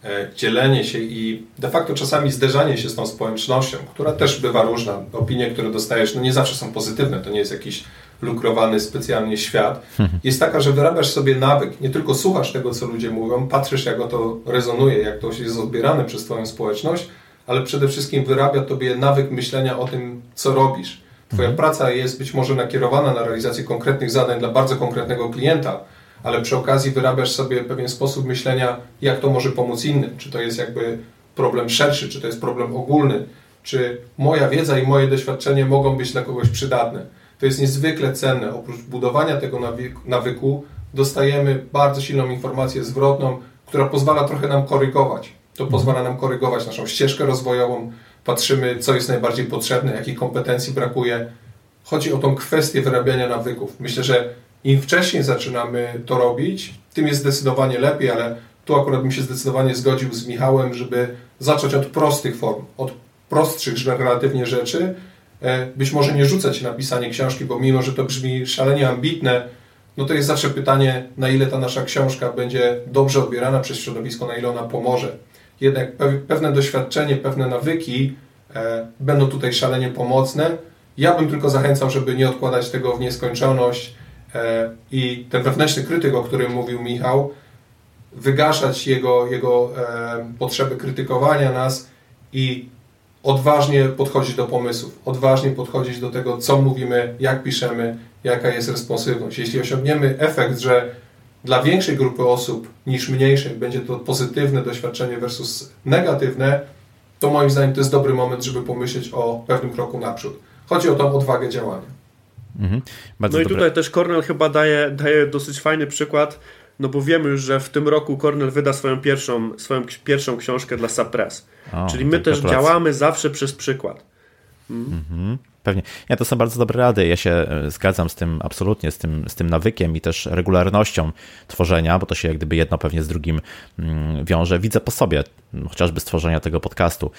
S3: e, dzielenie się i de facto czasami zderzanie się z tą społecznością, która też bywa różna. Opinie, które dostajesz, no nie zawsze są pozytywne, to nie jest jakiś lukrowany specjalnie świat, (laughs) jest taka, że wyrabiasz sobie nawyk. Nie tylko słuchasz tego, co ludzie mówią, patrzysz, jak to rezonuje, jak to jest odbierane przez Twoją społeczność, ale przede wszystkim wyrabia Tobie nawyk myślenia o tym, co robisz. Twoja mhm. praca jest być może nakierowana na realizację konkretnych zadań dla bardzo konkretnego klienta, ale przy okazji wyrabiasz sobie pewien sposób myślenia, jak to może pomóc innym. Czy to jest jakby problem szerszy, czy to jest problem ogólny, czy moja wiedza i moje doświadczenie mogą być dla kogoś przydatne. To jest niezwykle cenne. Oprócz budowania tego nawyku, dostajemy bardzo silną informację zwrotną, która pozwala trochę nam korygować. To pozwala nam korygować naszą ścieżkę rozwojową, patrzymy, co jest najbardziej potrzebne, jakich kompetencji brakuje. Chodzi o tą kwestię wyrabiania nawyków. Myślę, że im wcześniej zaczynamy to robić, tym jest zdecydowanie lepiej, ale tu akurat bym się zdecydowanie zgodził z Michałem, żeby zacząć od prostych form, od prostszych relatywnie rzeczy. E, być może nie rzucać na pisanie książki, bo mimo, że to brzmi szalenie ambitne, no to jest zawsze pytanie, na ile ta nasza książka będzie dobrze odbierana przez środowisko, na ile ona pomoże. Jednak pewne doświadczenie, pewne nawyki e, będą tutaj szalenie pomocne. Ja bym tylko zachęcał, żeby nie odkładać tego w nieskończoność e, i ten wewnętrzny krytyk, o którym mówił Michał, wygaszać jego, jego potrzeby krytykowania nas i odważnie podchodzić do pomysłów, odważnie podchodzić do tego, co mówimy, jak piszemy, jaka jest responsywność. Jeśli osiągniemy efekt, że dla większej grupy osób niż mniejszej będzie to pozytywne doświadczenie versus negatywne, to moim zdaniem to jest dobry moment, żeby pomyśleć o pewnym kroku naprzód. Chodzi o tą odwagę działania.
S2: Mhm. no dobre. i tutaj też Cornell chyba daje, daje dosyć fajny przykład, no bo wiemy już, że w tym roku Cornell wyda swoją pierwszą, swoją pierwszą książkę dla Suppress. O, Czyli my też działamy zawsze przez przykład.
S1: Mm. Mhm. Pewnie. Ja to są bardzo dobre rady. Ja się e, zgadzam z tym absolutnie, z tym, z tym nawykiem i też regularnością tworzenia, bo to się jak gdyby jedno pewnie z drugim mm, wiąże. Widzę po sobie, chociażby stworzenia tego podcastu,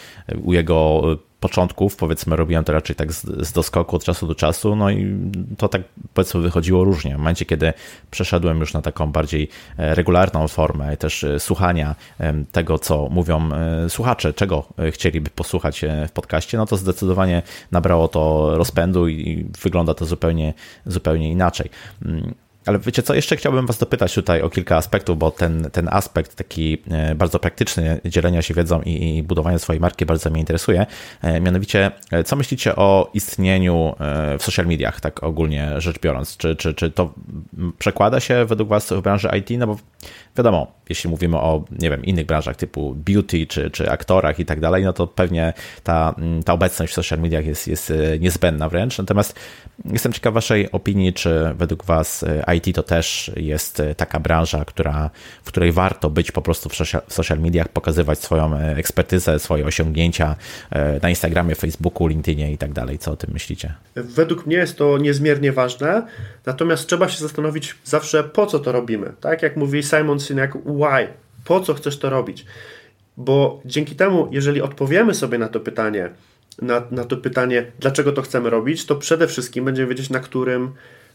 S1: u jego początków, powiedzmy, robiłem to raczej tak z, z doskoku od czasu do czasu, no i to tak powiedzmy wychodziło różnie. W momencie, kiedy przeszedłem już na taką bardziej e, regularną formę też e, słuchania tego, co mówią e, słuchacze, czego chcieliby posłuchać w podcaście, no to zdecydowanie nabrało to rozpędu i wygląda to zupełnie, zupełnie inaczej. Ale wiecie co, jeszcze chciałbym Was dopytać tutaj o kilka aspektów, bo ten, ten aspekt taki e, bardzo praktyczny dzielenia się wiedzą i, i budowania swojej marki bardzo mnie interesuje. E, mianowicie, e, co myślicie o istnieniu w social mediach, tak ogólnie rzecz biorąc? Czy, czy, czy to przekłada się według Was w branży IT? No bo wiadomo, jeśli mówimy o, nie wiem, innych branżach typu beauty czy, czy aktorach i tak dalej, no to pewnie ta, ta obecność w social mediach jest, jest niezbędna wręcz. Natomiast jestem ciekaw Waszej opinii, czy według Was IT to też jest e, taka branża, która, w której warto być po prostu w social, w social mediach, pokazywać swoją e, ekspertyzę, swoje osiągnięcia e, na Instagramie, Facebooku, LinkedInie i tak dalej. Co o tym myślicie?
S2: Według mnie jest to niezmiernie ważne, natomiast trzeba się zastanowić zawsze, po co to robimy. Tak jak mówi Simon Sinek, why? Po co chcesz to robić? Bo dzięki temu, jeżeli odpowiemy sobie na to pytanie, na, na to pytanie, dlaczego to chcemy robić, to przede wszystkim będziemy wiedzieć, na którym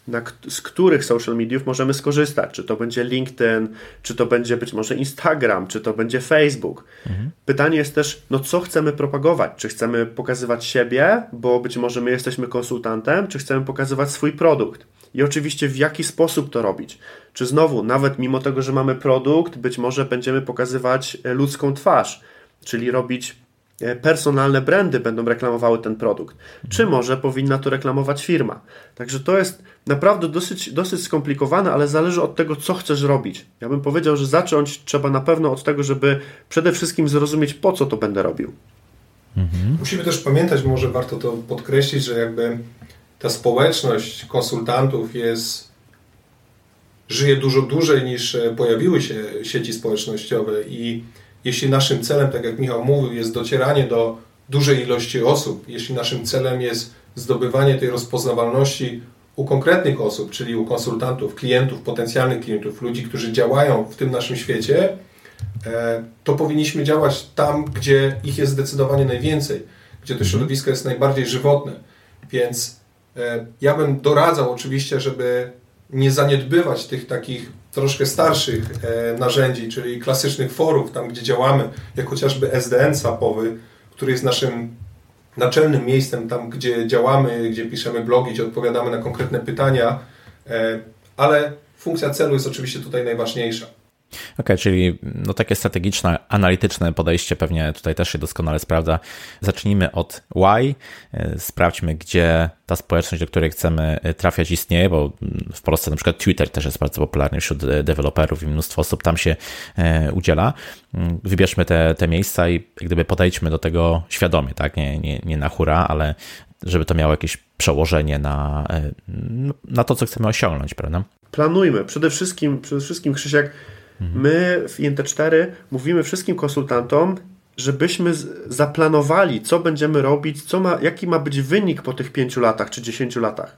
S2: na, z których social mediów możemy skorzystać. Czy to będzie LinkedIn, czy to będzie być może Instagram, czy to będzie Facebook. Mhm. Pytanie jest też, no co chcemy propagować? Czy chcemy pokazywać siebie, bo być może my jesteśmy konsultantem, czy chcemy pokazywać swój produkt? I oczywiście w jaki sposób to robić? Czy znowu, nawet mimo tego, że mamy produkt, być może będziemy pokazywać e, ludzką twarz, czyli robić E, personalne brandy będą reklamowały ten produkt, czy może powinna to reklamować firma. Także to jest naprawdę dosyć, dosyć skomplikowane, ale zależy od tego, co chcesz robić. Ja bym powiedział, że zacząć trzeba na pewno od tego, żeby przede wszystkim zrozumieć, po co to będę robił.
S3: Mhm. Musimy też pamiętać, może warto to podkreślić, że jakby ta społeczność konsultantów jest żyje dużo dłużej niż e, pojawiły się sieci społecznościowe i jeśli naszym celem, tak jak Michał mówił, jest docieranie do dużej ilości osób, jeśli naszym celem jest zdobywanie tej rozpoznawalności u konkretnych osób, czyli u konsultantów, klientów, potencjalnych klientów, ludzi, którzy działają w tym naszym świecie, e, to powinniśmy działać tam, gdzie ich jest zdecydowanie najwięcej, gdzie to mhm. środowisko jest najbardziej żywotne. Więc ja bym doradzał oczywiście, żeby nie zaniedbywać tych takich troszkę starszych e, narzędzi, czyli klasycznych forów, tam gdzie działamy, jak chociażby SDN SAP-owy, który jest naszym naczelnym miejscem, tam gdzie działamy, gdzie piszemy blogi, gdzie odpowiadamy na konkretne pytania, e, ale funkcja celu jest oczywiście tutaj najważniejsza.
S1: OK, czyli no takie strategiczne, analityczne podejście pewnie tutaj też się doskonale sprawdza. Zacznijmy od why, e, sprawdźmy, gdzie ta społeczność, do której chcemy e, trafiać istnieje, bo w Polsce na przykład Twitter też jest bardzo popularny wśród e, deweloperów i mnóstwo osób tam się udziela. Mm, wybierzmy te, te miejsca i gdyby podejdźmy do tego świadomie, tak? Nie, nie, nie na hura, ale żeby to miało jakieś przełożenie na, na to, co chcemy osiągnąć, prawda?
S2: Planujmy. Przede wszystkim, przede wszystkim Krzysiek, Mhm. My w INT4 mówimy wszystkim konsultantom, żebyśmy zaplanowali, co będziemy robić, co ma, jaki ma być wynik po tych 5 latach czy 10 latach.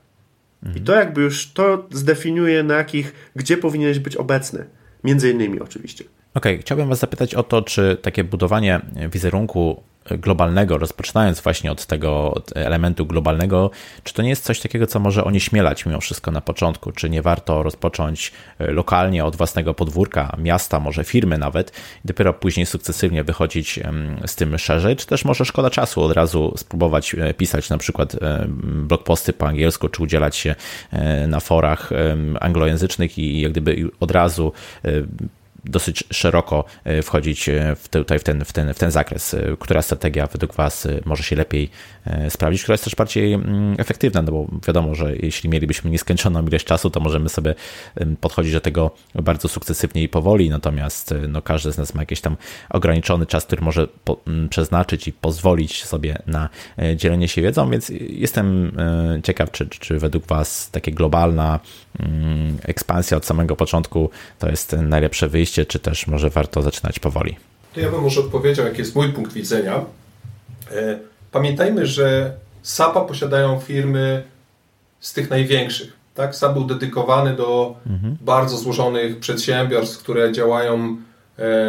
S2: Mhm. I to jakby już to zdefiniuje, na jakich, gdzie powinieneś być obecny. Między innymi oczywiście.
S1: Okej, okay, chciałbym Was zapytać o to, czy takie budowanie wizerunku globalnego, rozpoczynając właśnie od tego elementu globalnego, czy to nie jest coś takiego, co może onieśmielać mimo wszystko na początku? Czy nie warto rozpocząć e, lokalnie od własnego podwórka, miasta, może firmy nawet, i dopiero później sukcesywnie wychodzić z tym szerzej? Czy też może szkoda czasu od razu spróbować e, pisać na przykład e, blogposty po angielsku, czy udzielać się na forach anglojęzycznych i jak gdyby od razu dosyć szeroko e, wchodzić e, w, tutaj w ten, w, ten, w ten zakres. E, która strategia według Was może się lepiej sprawdzić, która jest też bardziej mm, efektywna, no bo wiadomo, że jeśli mielibyśmy nieskończoną ilość czasu, to możemy sobie podchodzić do tego bardzo sukcesywnie i powoli, natomiast no, każdy z nas ma jakiś tam ograniczony czas, który może po, przeznaczyć i pozwolić sobie na dzielenie się wiedzą, więc jestem ciekaw, czy, czy według Was takie globalna mm, ekspansja od samego początku to jest najlepsze wyjście czy też może warto zaczynać powoli?
S3: To ja bym może odpowiedział, jaki jest mój punkt widzenia. E, pamiętajmy, że SAPA posiadają firmy z tych największych. Tak? SAP był dedykowany do mhm. bardzo złożonych przedsiębiorstw, które działają e,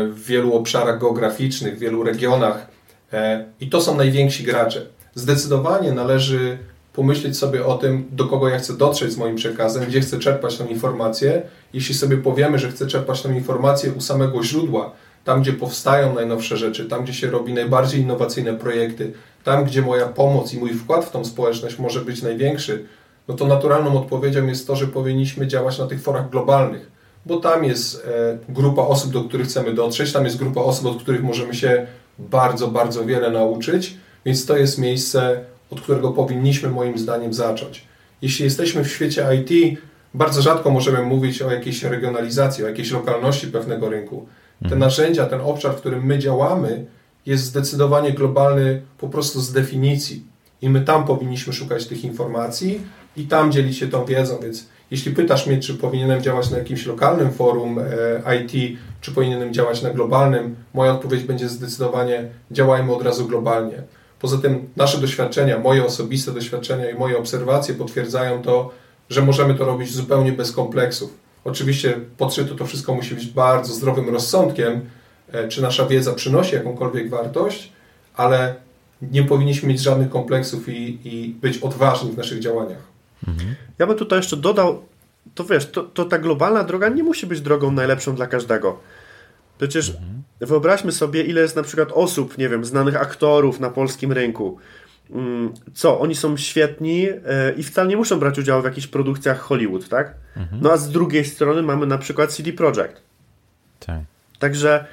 S3: w wielu obszarach geograficznych, w wielu regionach e, i to są najwięksi gracze. Zdecydowanie należy pomyśleć sobie o tym, do kogo ja chcę dotrzeć z moim przekazem, gdzie chcę czerpać tę informację. Jeśli sobie powiemy, że chcę czerpać tę informację u samego źródła, tam gdzie powstają najnowsze rzeczy, tam gdzie się robi najbardziej innowacyjne projekty, tam gdzie moja pomoc i mój wkład w tą społeczność może być największy, no to naturalną odpowiedzią jest to, że powinniśmy działać na tych forach globalnych, bo tam jest e, grupa osób, do których chcemy dotrzeć, tam jest grupa osób, od których możemy się bardzo, bardzo wiele nauczyć, więc to jest miejsce, od którego powinniśmy moim zdaniem zacząć. Jeśli jesteśmy w świecie IT, bardzo rzadko możemy mówić o jakiejś regionalizacji, o jakiejś lokalności pewnego rynku. Te mhm. narzędzia, ten obszar, w którym my działamy, jest zdecydowanie globalny po prostu z definicji. I my tam powinniśmy szukać tych informacji i tam dzielić się tą wiedzą. Więc jeśli pytasz mnie, czy powinienem działać na jakimś lokalnym forum e, IT, czy powinienem działać na globalnym, moja odpowiedź będzie zdecydowanie działajmy od razu globalnie. Poza tym nasze doświadczenia, moje osobiste doświadczenia i moje obserwacje potwierdzają to, że możemy to robić zupełnie bez kompleksów. Oczywiście podszyte to wszystko musi być bardzo zdrowym rozsądkiem, e, czy nasza wiedza przynosi jakąkolwiek wartość, ale nie powinniśmy mieć żadnych kompleksów i, i być odważni w naszych działaniach.
S2: Mhm. Ja bym tutaj jeszcze dodał, to wiesz, to, to ta globalna droga nie musi być drogą najlepszą dla każdego. Przecież mhm. wyobraźmy sobie, ile jest na przykład osób, nie wiem, znanych aktorów na polskim rynku. Mm, co, oni są świetni e, i wcale nie muszą brać udziału w jakichś produkcjach Hollywood, tak? Mhm. No a z drugiej strony mamy na przykład CD Projekt. Tak. Także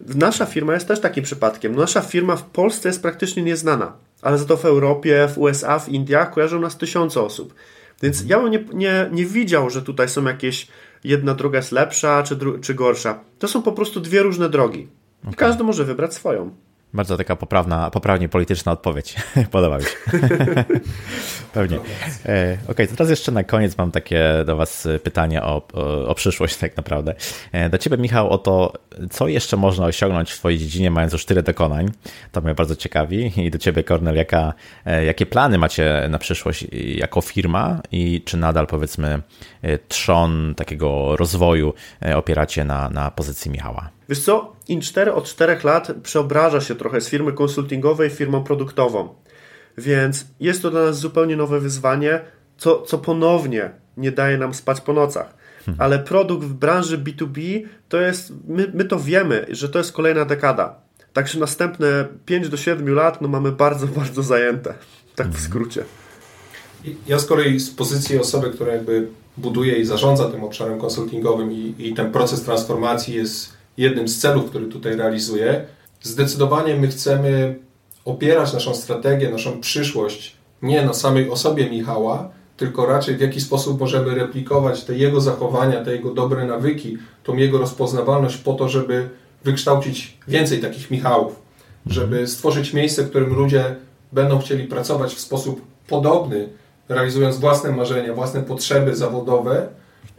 S2: nasza firma jest też takim przypadkiem. Nasza firma w Polsce jest praktycznie nieznana, ale za to w Europie, w USA, w Indiach kojarzą nas tysiące osób. Więc mhm. ja bym nie, nie, nie widział, że tutaj są jakieś jedna droga jest lepsza czy, czy gorsza. To są po prostu dwie różne drogi. Okay. Każdy może wybrać swoją.
S1: Bardzo taka poprawna, poprawnie polityczna odpowiedź. (laughs) Podoba mi się. (laughs) Pewnie. E, ok, teraz jeszcze na koniec mam takie do Was pytanie o, o, o, przyszłość, tak naprawdę. E, do Ciebie, Michał, o to, co jeszcze można osiągnąć w Twojej dziedzinie, mając już tyle dokonań. To mnie bardzo ciekawi. I do Ciebie, Kornel, jaka, e, jakie plany macie na przyszłość jako firma i czy nadal, powiedzmy, trzon takiego rozwoju opieracie na, na pozycji Michała?
S2: Wiesz co, In4 od 4 lat przeobraża się trochę z firmy konsultingowej w firmą produktową. Więc jest to dla nas zupełnie nowe wyzwanie, co, co ponownie nie daje nam spać po nocach. Hmm. Ale produkt w branży B2B to jest, my, my to wiemy, że to jest kolejna dekada. Także następne 5 do 7 lat no mamy bardzo, bardzo zajęte. Tak w hmm. skrócie.
S3: Ja z kolei z pozycji osoby, która jakby buduje i zarządza tym obszarem konsultingowym i, i ten proces transformacji jest jednym z celów, który tutaj realizuję. Zdecydowanie my chcemy opierać naszą strategię, naszą przyszłość nie na samej osobie Michała, tylko raczej w jaki sposób możemy replikować te jego zachowania, te jego dobre nawyki, tą jego rozpoznawalność po to, żeby wykształcić więcej takich Michałów, mhm. żeby stworzyć miejsce, w którym ludzie będą chcieli pracować w sposób podobny, realizując własne marzenia, własne potrzeby zawodowe,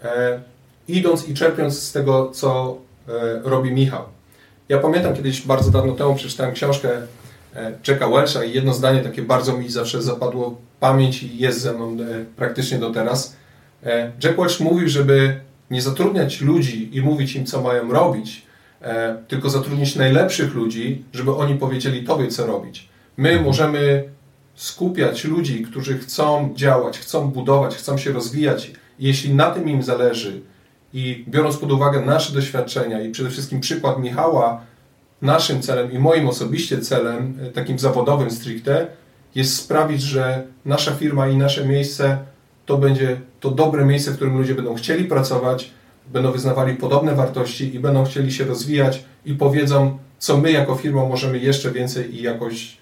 S3: e, idąc i czerpiąc z tego, co robi Michał. Ja pamiętam kiedyś bardzo dawno temu przeczytałem książkę Jacka Welsha i jedno zdanie takie bardzo mi zawsze zapadło w pamięć i jest ze mną praktycznie do teraz. Jack Welch mówił, żeby nie zatrudniać ludzi i mówić im, co mają robić, tylko zatrudnić najlepszych ludzi, żeby oni powiedzieli tobie, co robić. My możemy skupiać ludzi, którzy chcą działać, chcą budować, chcą się rozwijać. Jeśli na tym im zależy i biorąc pod uwagę nasze doświadczenia i przede wszystkim przykład Michała, naszym celem i moim osobiście celem, e, takim zawodowym stricte, jest sprawić, że nasza firma i nasze miejsce to będzie to dobre miejsce, w którym ludzie będą chcieli pracować, będą wyznawali podobne wartości i będą chcieli się rozwijać i powiedzą, co my jako firma możemy jeszcze więcej i jakoś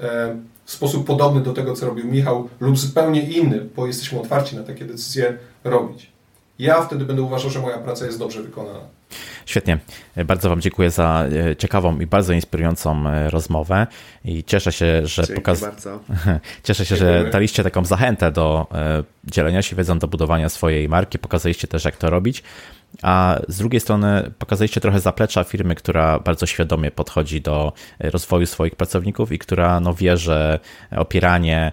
S3: e, w sposób podobny do tego, co robił Michał, lub zupełnie inny, bo jesteśmy otwarci na takie decyzje, robić. Ja wtedy będę uważał, że moja praca jest dobrze wykonana.
S1: Świetnie. Bardzo Wam dziękuję za e, ciekawą i bardzo inspirującą e, rozmowę i cieszę się, że
S2: pokaz... (laughs)
S1: Cieszę się, że daliście taką zachętę do e, dzielenia się wiedzą, do budowania swojej marki, pokazaliście też, jak to robić a z drugiej strony pokazaliście trochę zaplecza firmy, która bardzo świadomie podchodzi do rozwoju swoich pracowników i która no, wie, że opieranie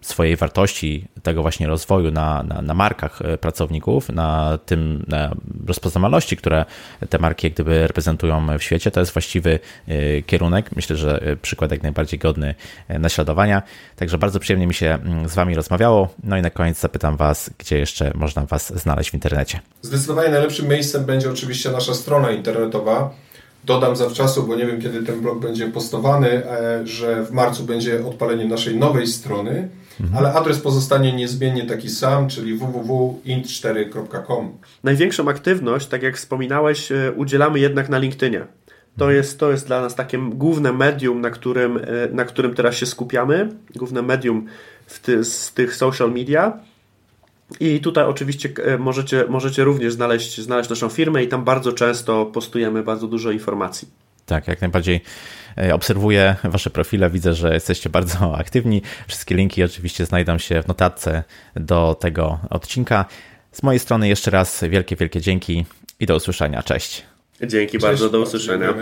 S1: swojej wartości, tego właśnie rozwoju na, na, na markach e, pracowników, na tym na rozpoznawalności, które te marki jak gdyby reprezentują w świecie, to jest właściwy e, kierunek. Myślę, że e, przykład jak najbardziej godny naśladowania. Także bardzo przyjemnie mi się mm, z Wami rozmawiało. No i na koniec zapytam Was, gdzie jeszcze można Was znaleźć w internecie.
S3: Zdecydowanie najlepszym miejscem będzie oczywiście nasza strona internetowa. Dodam zawczasu, bo nie wiem kiedy ten blog będzie postowany, że w marcu będzie odpalenie naszej nowej strony Mhm. ale adres pozostanie niezmiennie taki sam, czyli www.int4.com.
S2: Największą aktywność, tak jak wspominałeś, e, udzielamy jednak na LinkedInie. To mhm. jest, to jest dla nas takie główne medium, na którym, e, na którym teraz się skupiamy. Główne medium ty, z tych social media. I tutaj oczywiście e, możecie, możecie również znaleźć, znaleźć naszą firmę i tam bardzo często postujemy bardzo dużo informacji.
S1: Tak, jak najbardziej e, obserwuję Wasze profile, widzę, że jesteście bardzo (laughs) aktywni. Wszystkie linki oczywiście znajdą się w notatce do tego odcinka. Z mojej strony jeszcze raz wielkie, wielkie dzięki i do usłyszenia. Cześć.
S2: Dzięki Cześć, bardzo, do usłyszenia.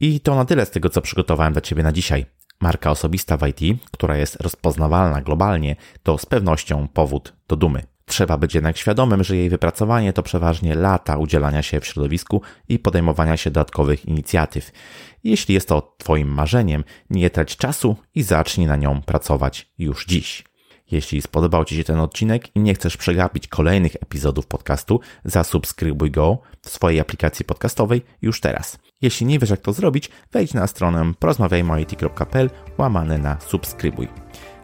S1: I to na tyle z tego, co przygotowałem dla Ciebie na dzisiaj. Marka osobista w IT, która jest rozpoznawalna globalnie, to z pewnością powód do dumy. Trzeba być jednak świadomym, że jej wypracowanie to przeważnie lata udzielania się w środowisku i podejmowania się dodatkowych inicjatyw. Jeśli jest to Twoim marzeniem, nie trać czasu i zacznij na nią pracować już dziś. Jeśli spodobał Ci się ten odcinek i nie chcesz przegapić kolejnych epizodów podcastu, zasubskrybuj go w swojej aplikacji podcastowej już teraz. Jeśli nie wiesz jak to zrobić, wejdź na stronę porozmawiajmoit.pl łamane na subskrybuj.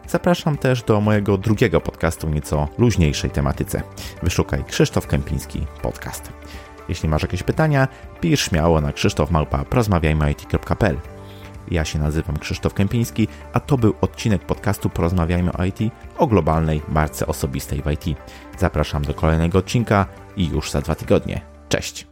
S1: Zapraszam też do mojego drugiego podcastu nieco luźniejszej tematyce. Wyszukaj Krzysztof Kępiński Podcast. Jeśli masz jakieś pytania, pisz śmiało na krzysztofmałpa.prozmawiajmy.it.pl Ja się nazywam Krzysztof Kępiński, a to był odcinek podcastu Porozmawiajmy o IT o globalnej marce osobistej w IT. Zapraszam do kolejnego odcinka i już za dwa tygodnie. Cześć!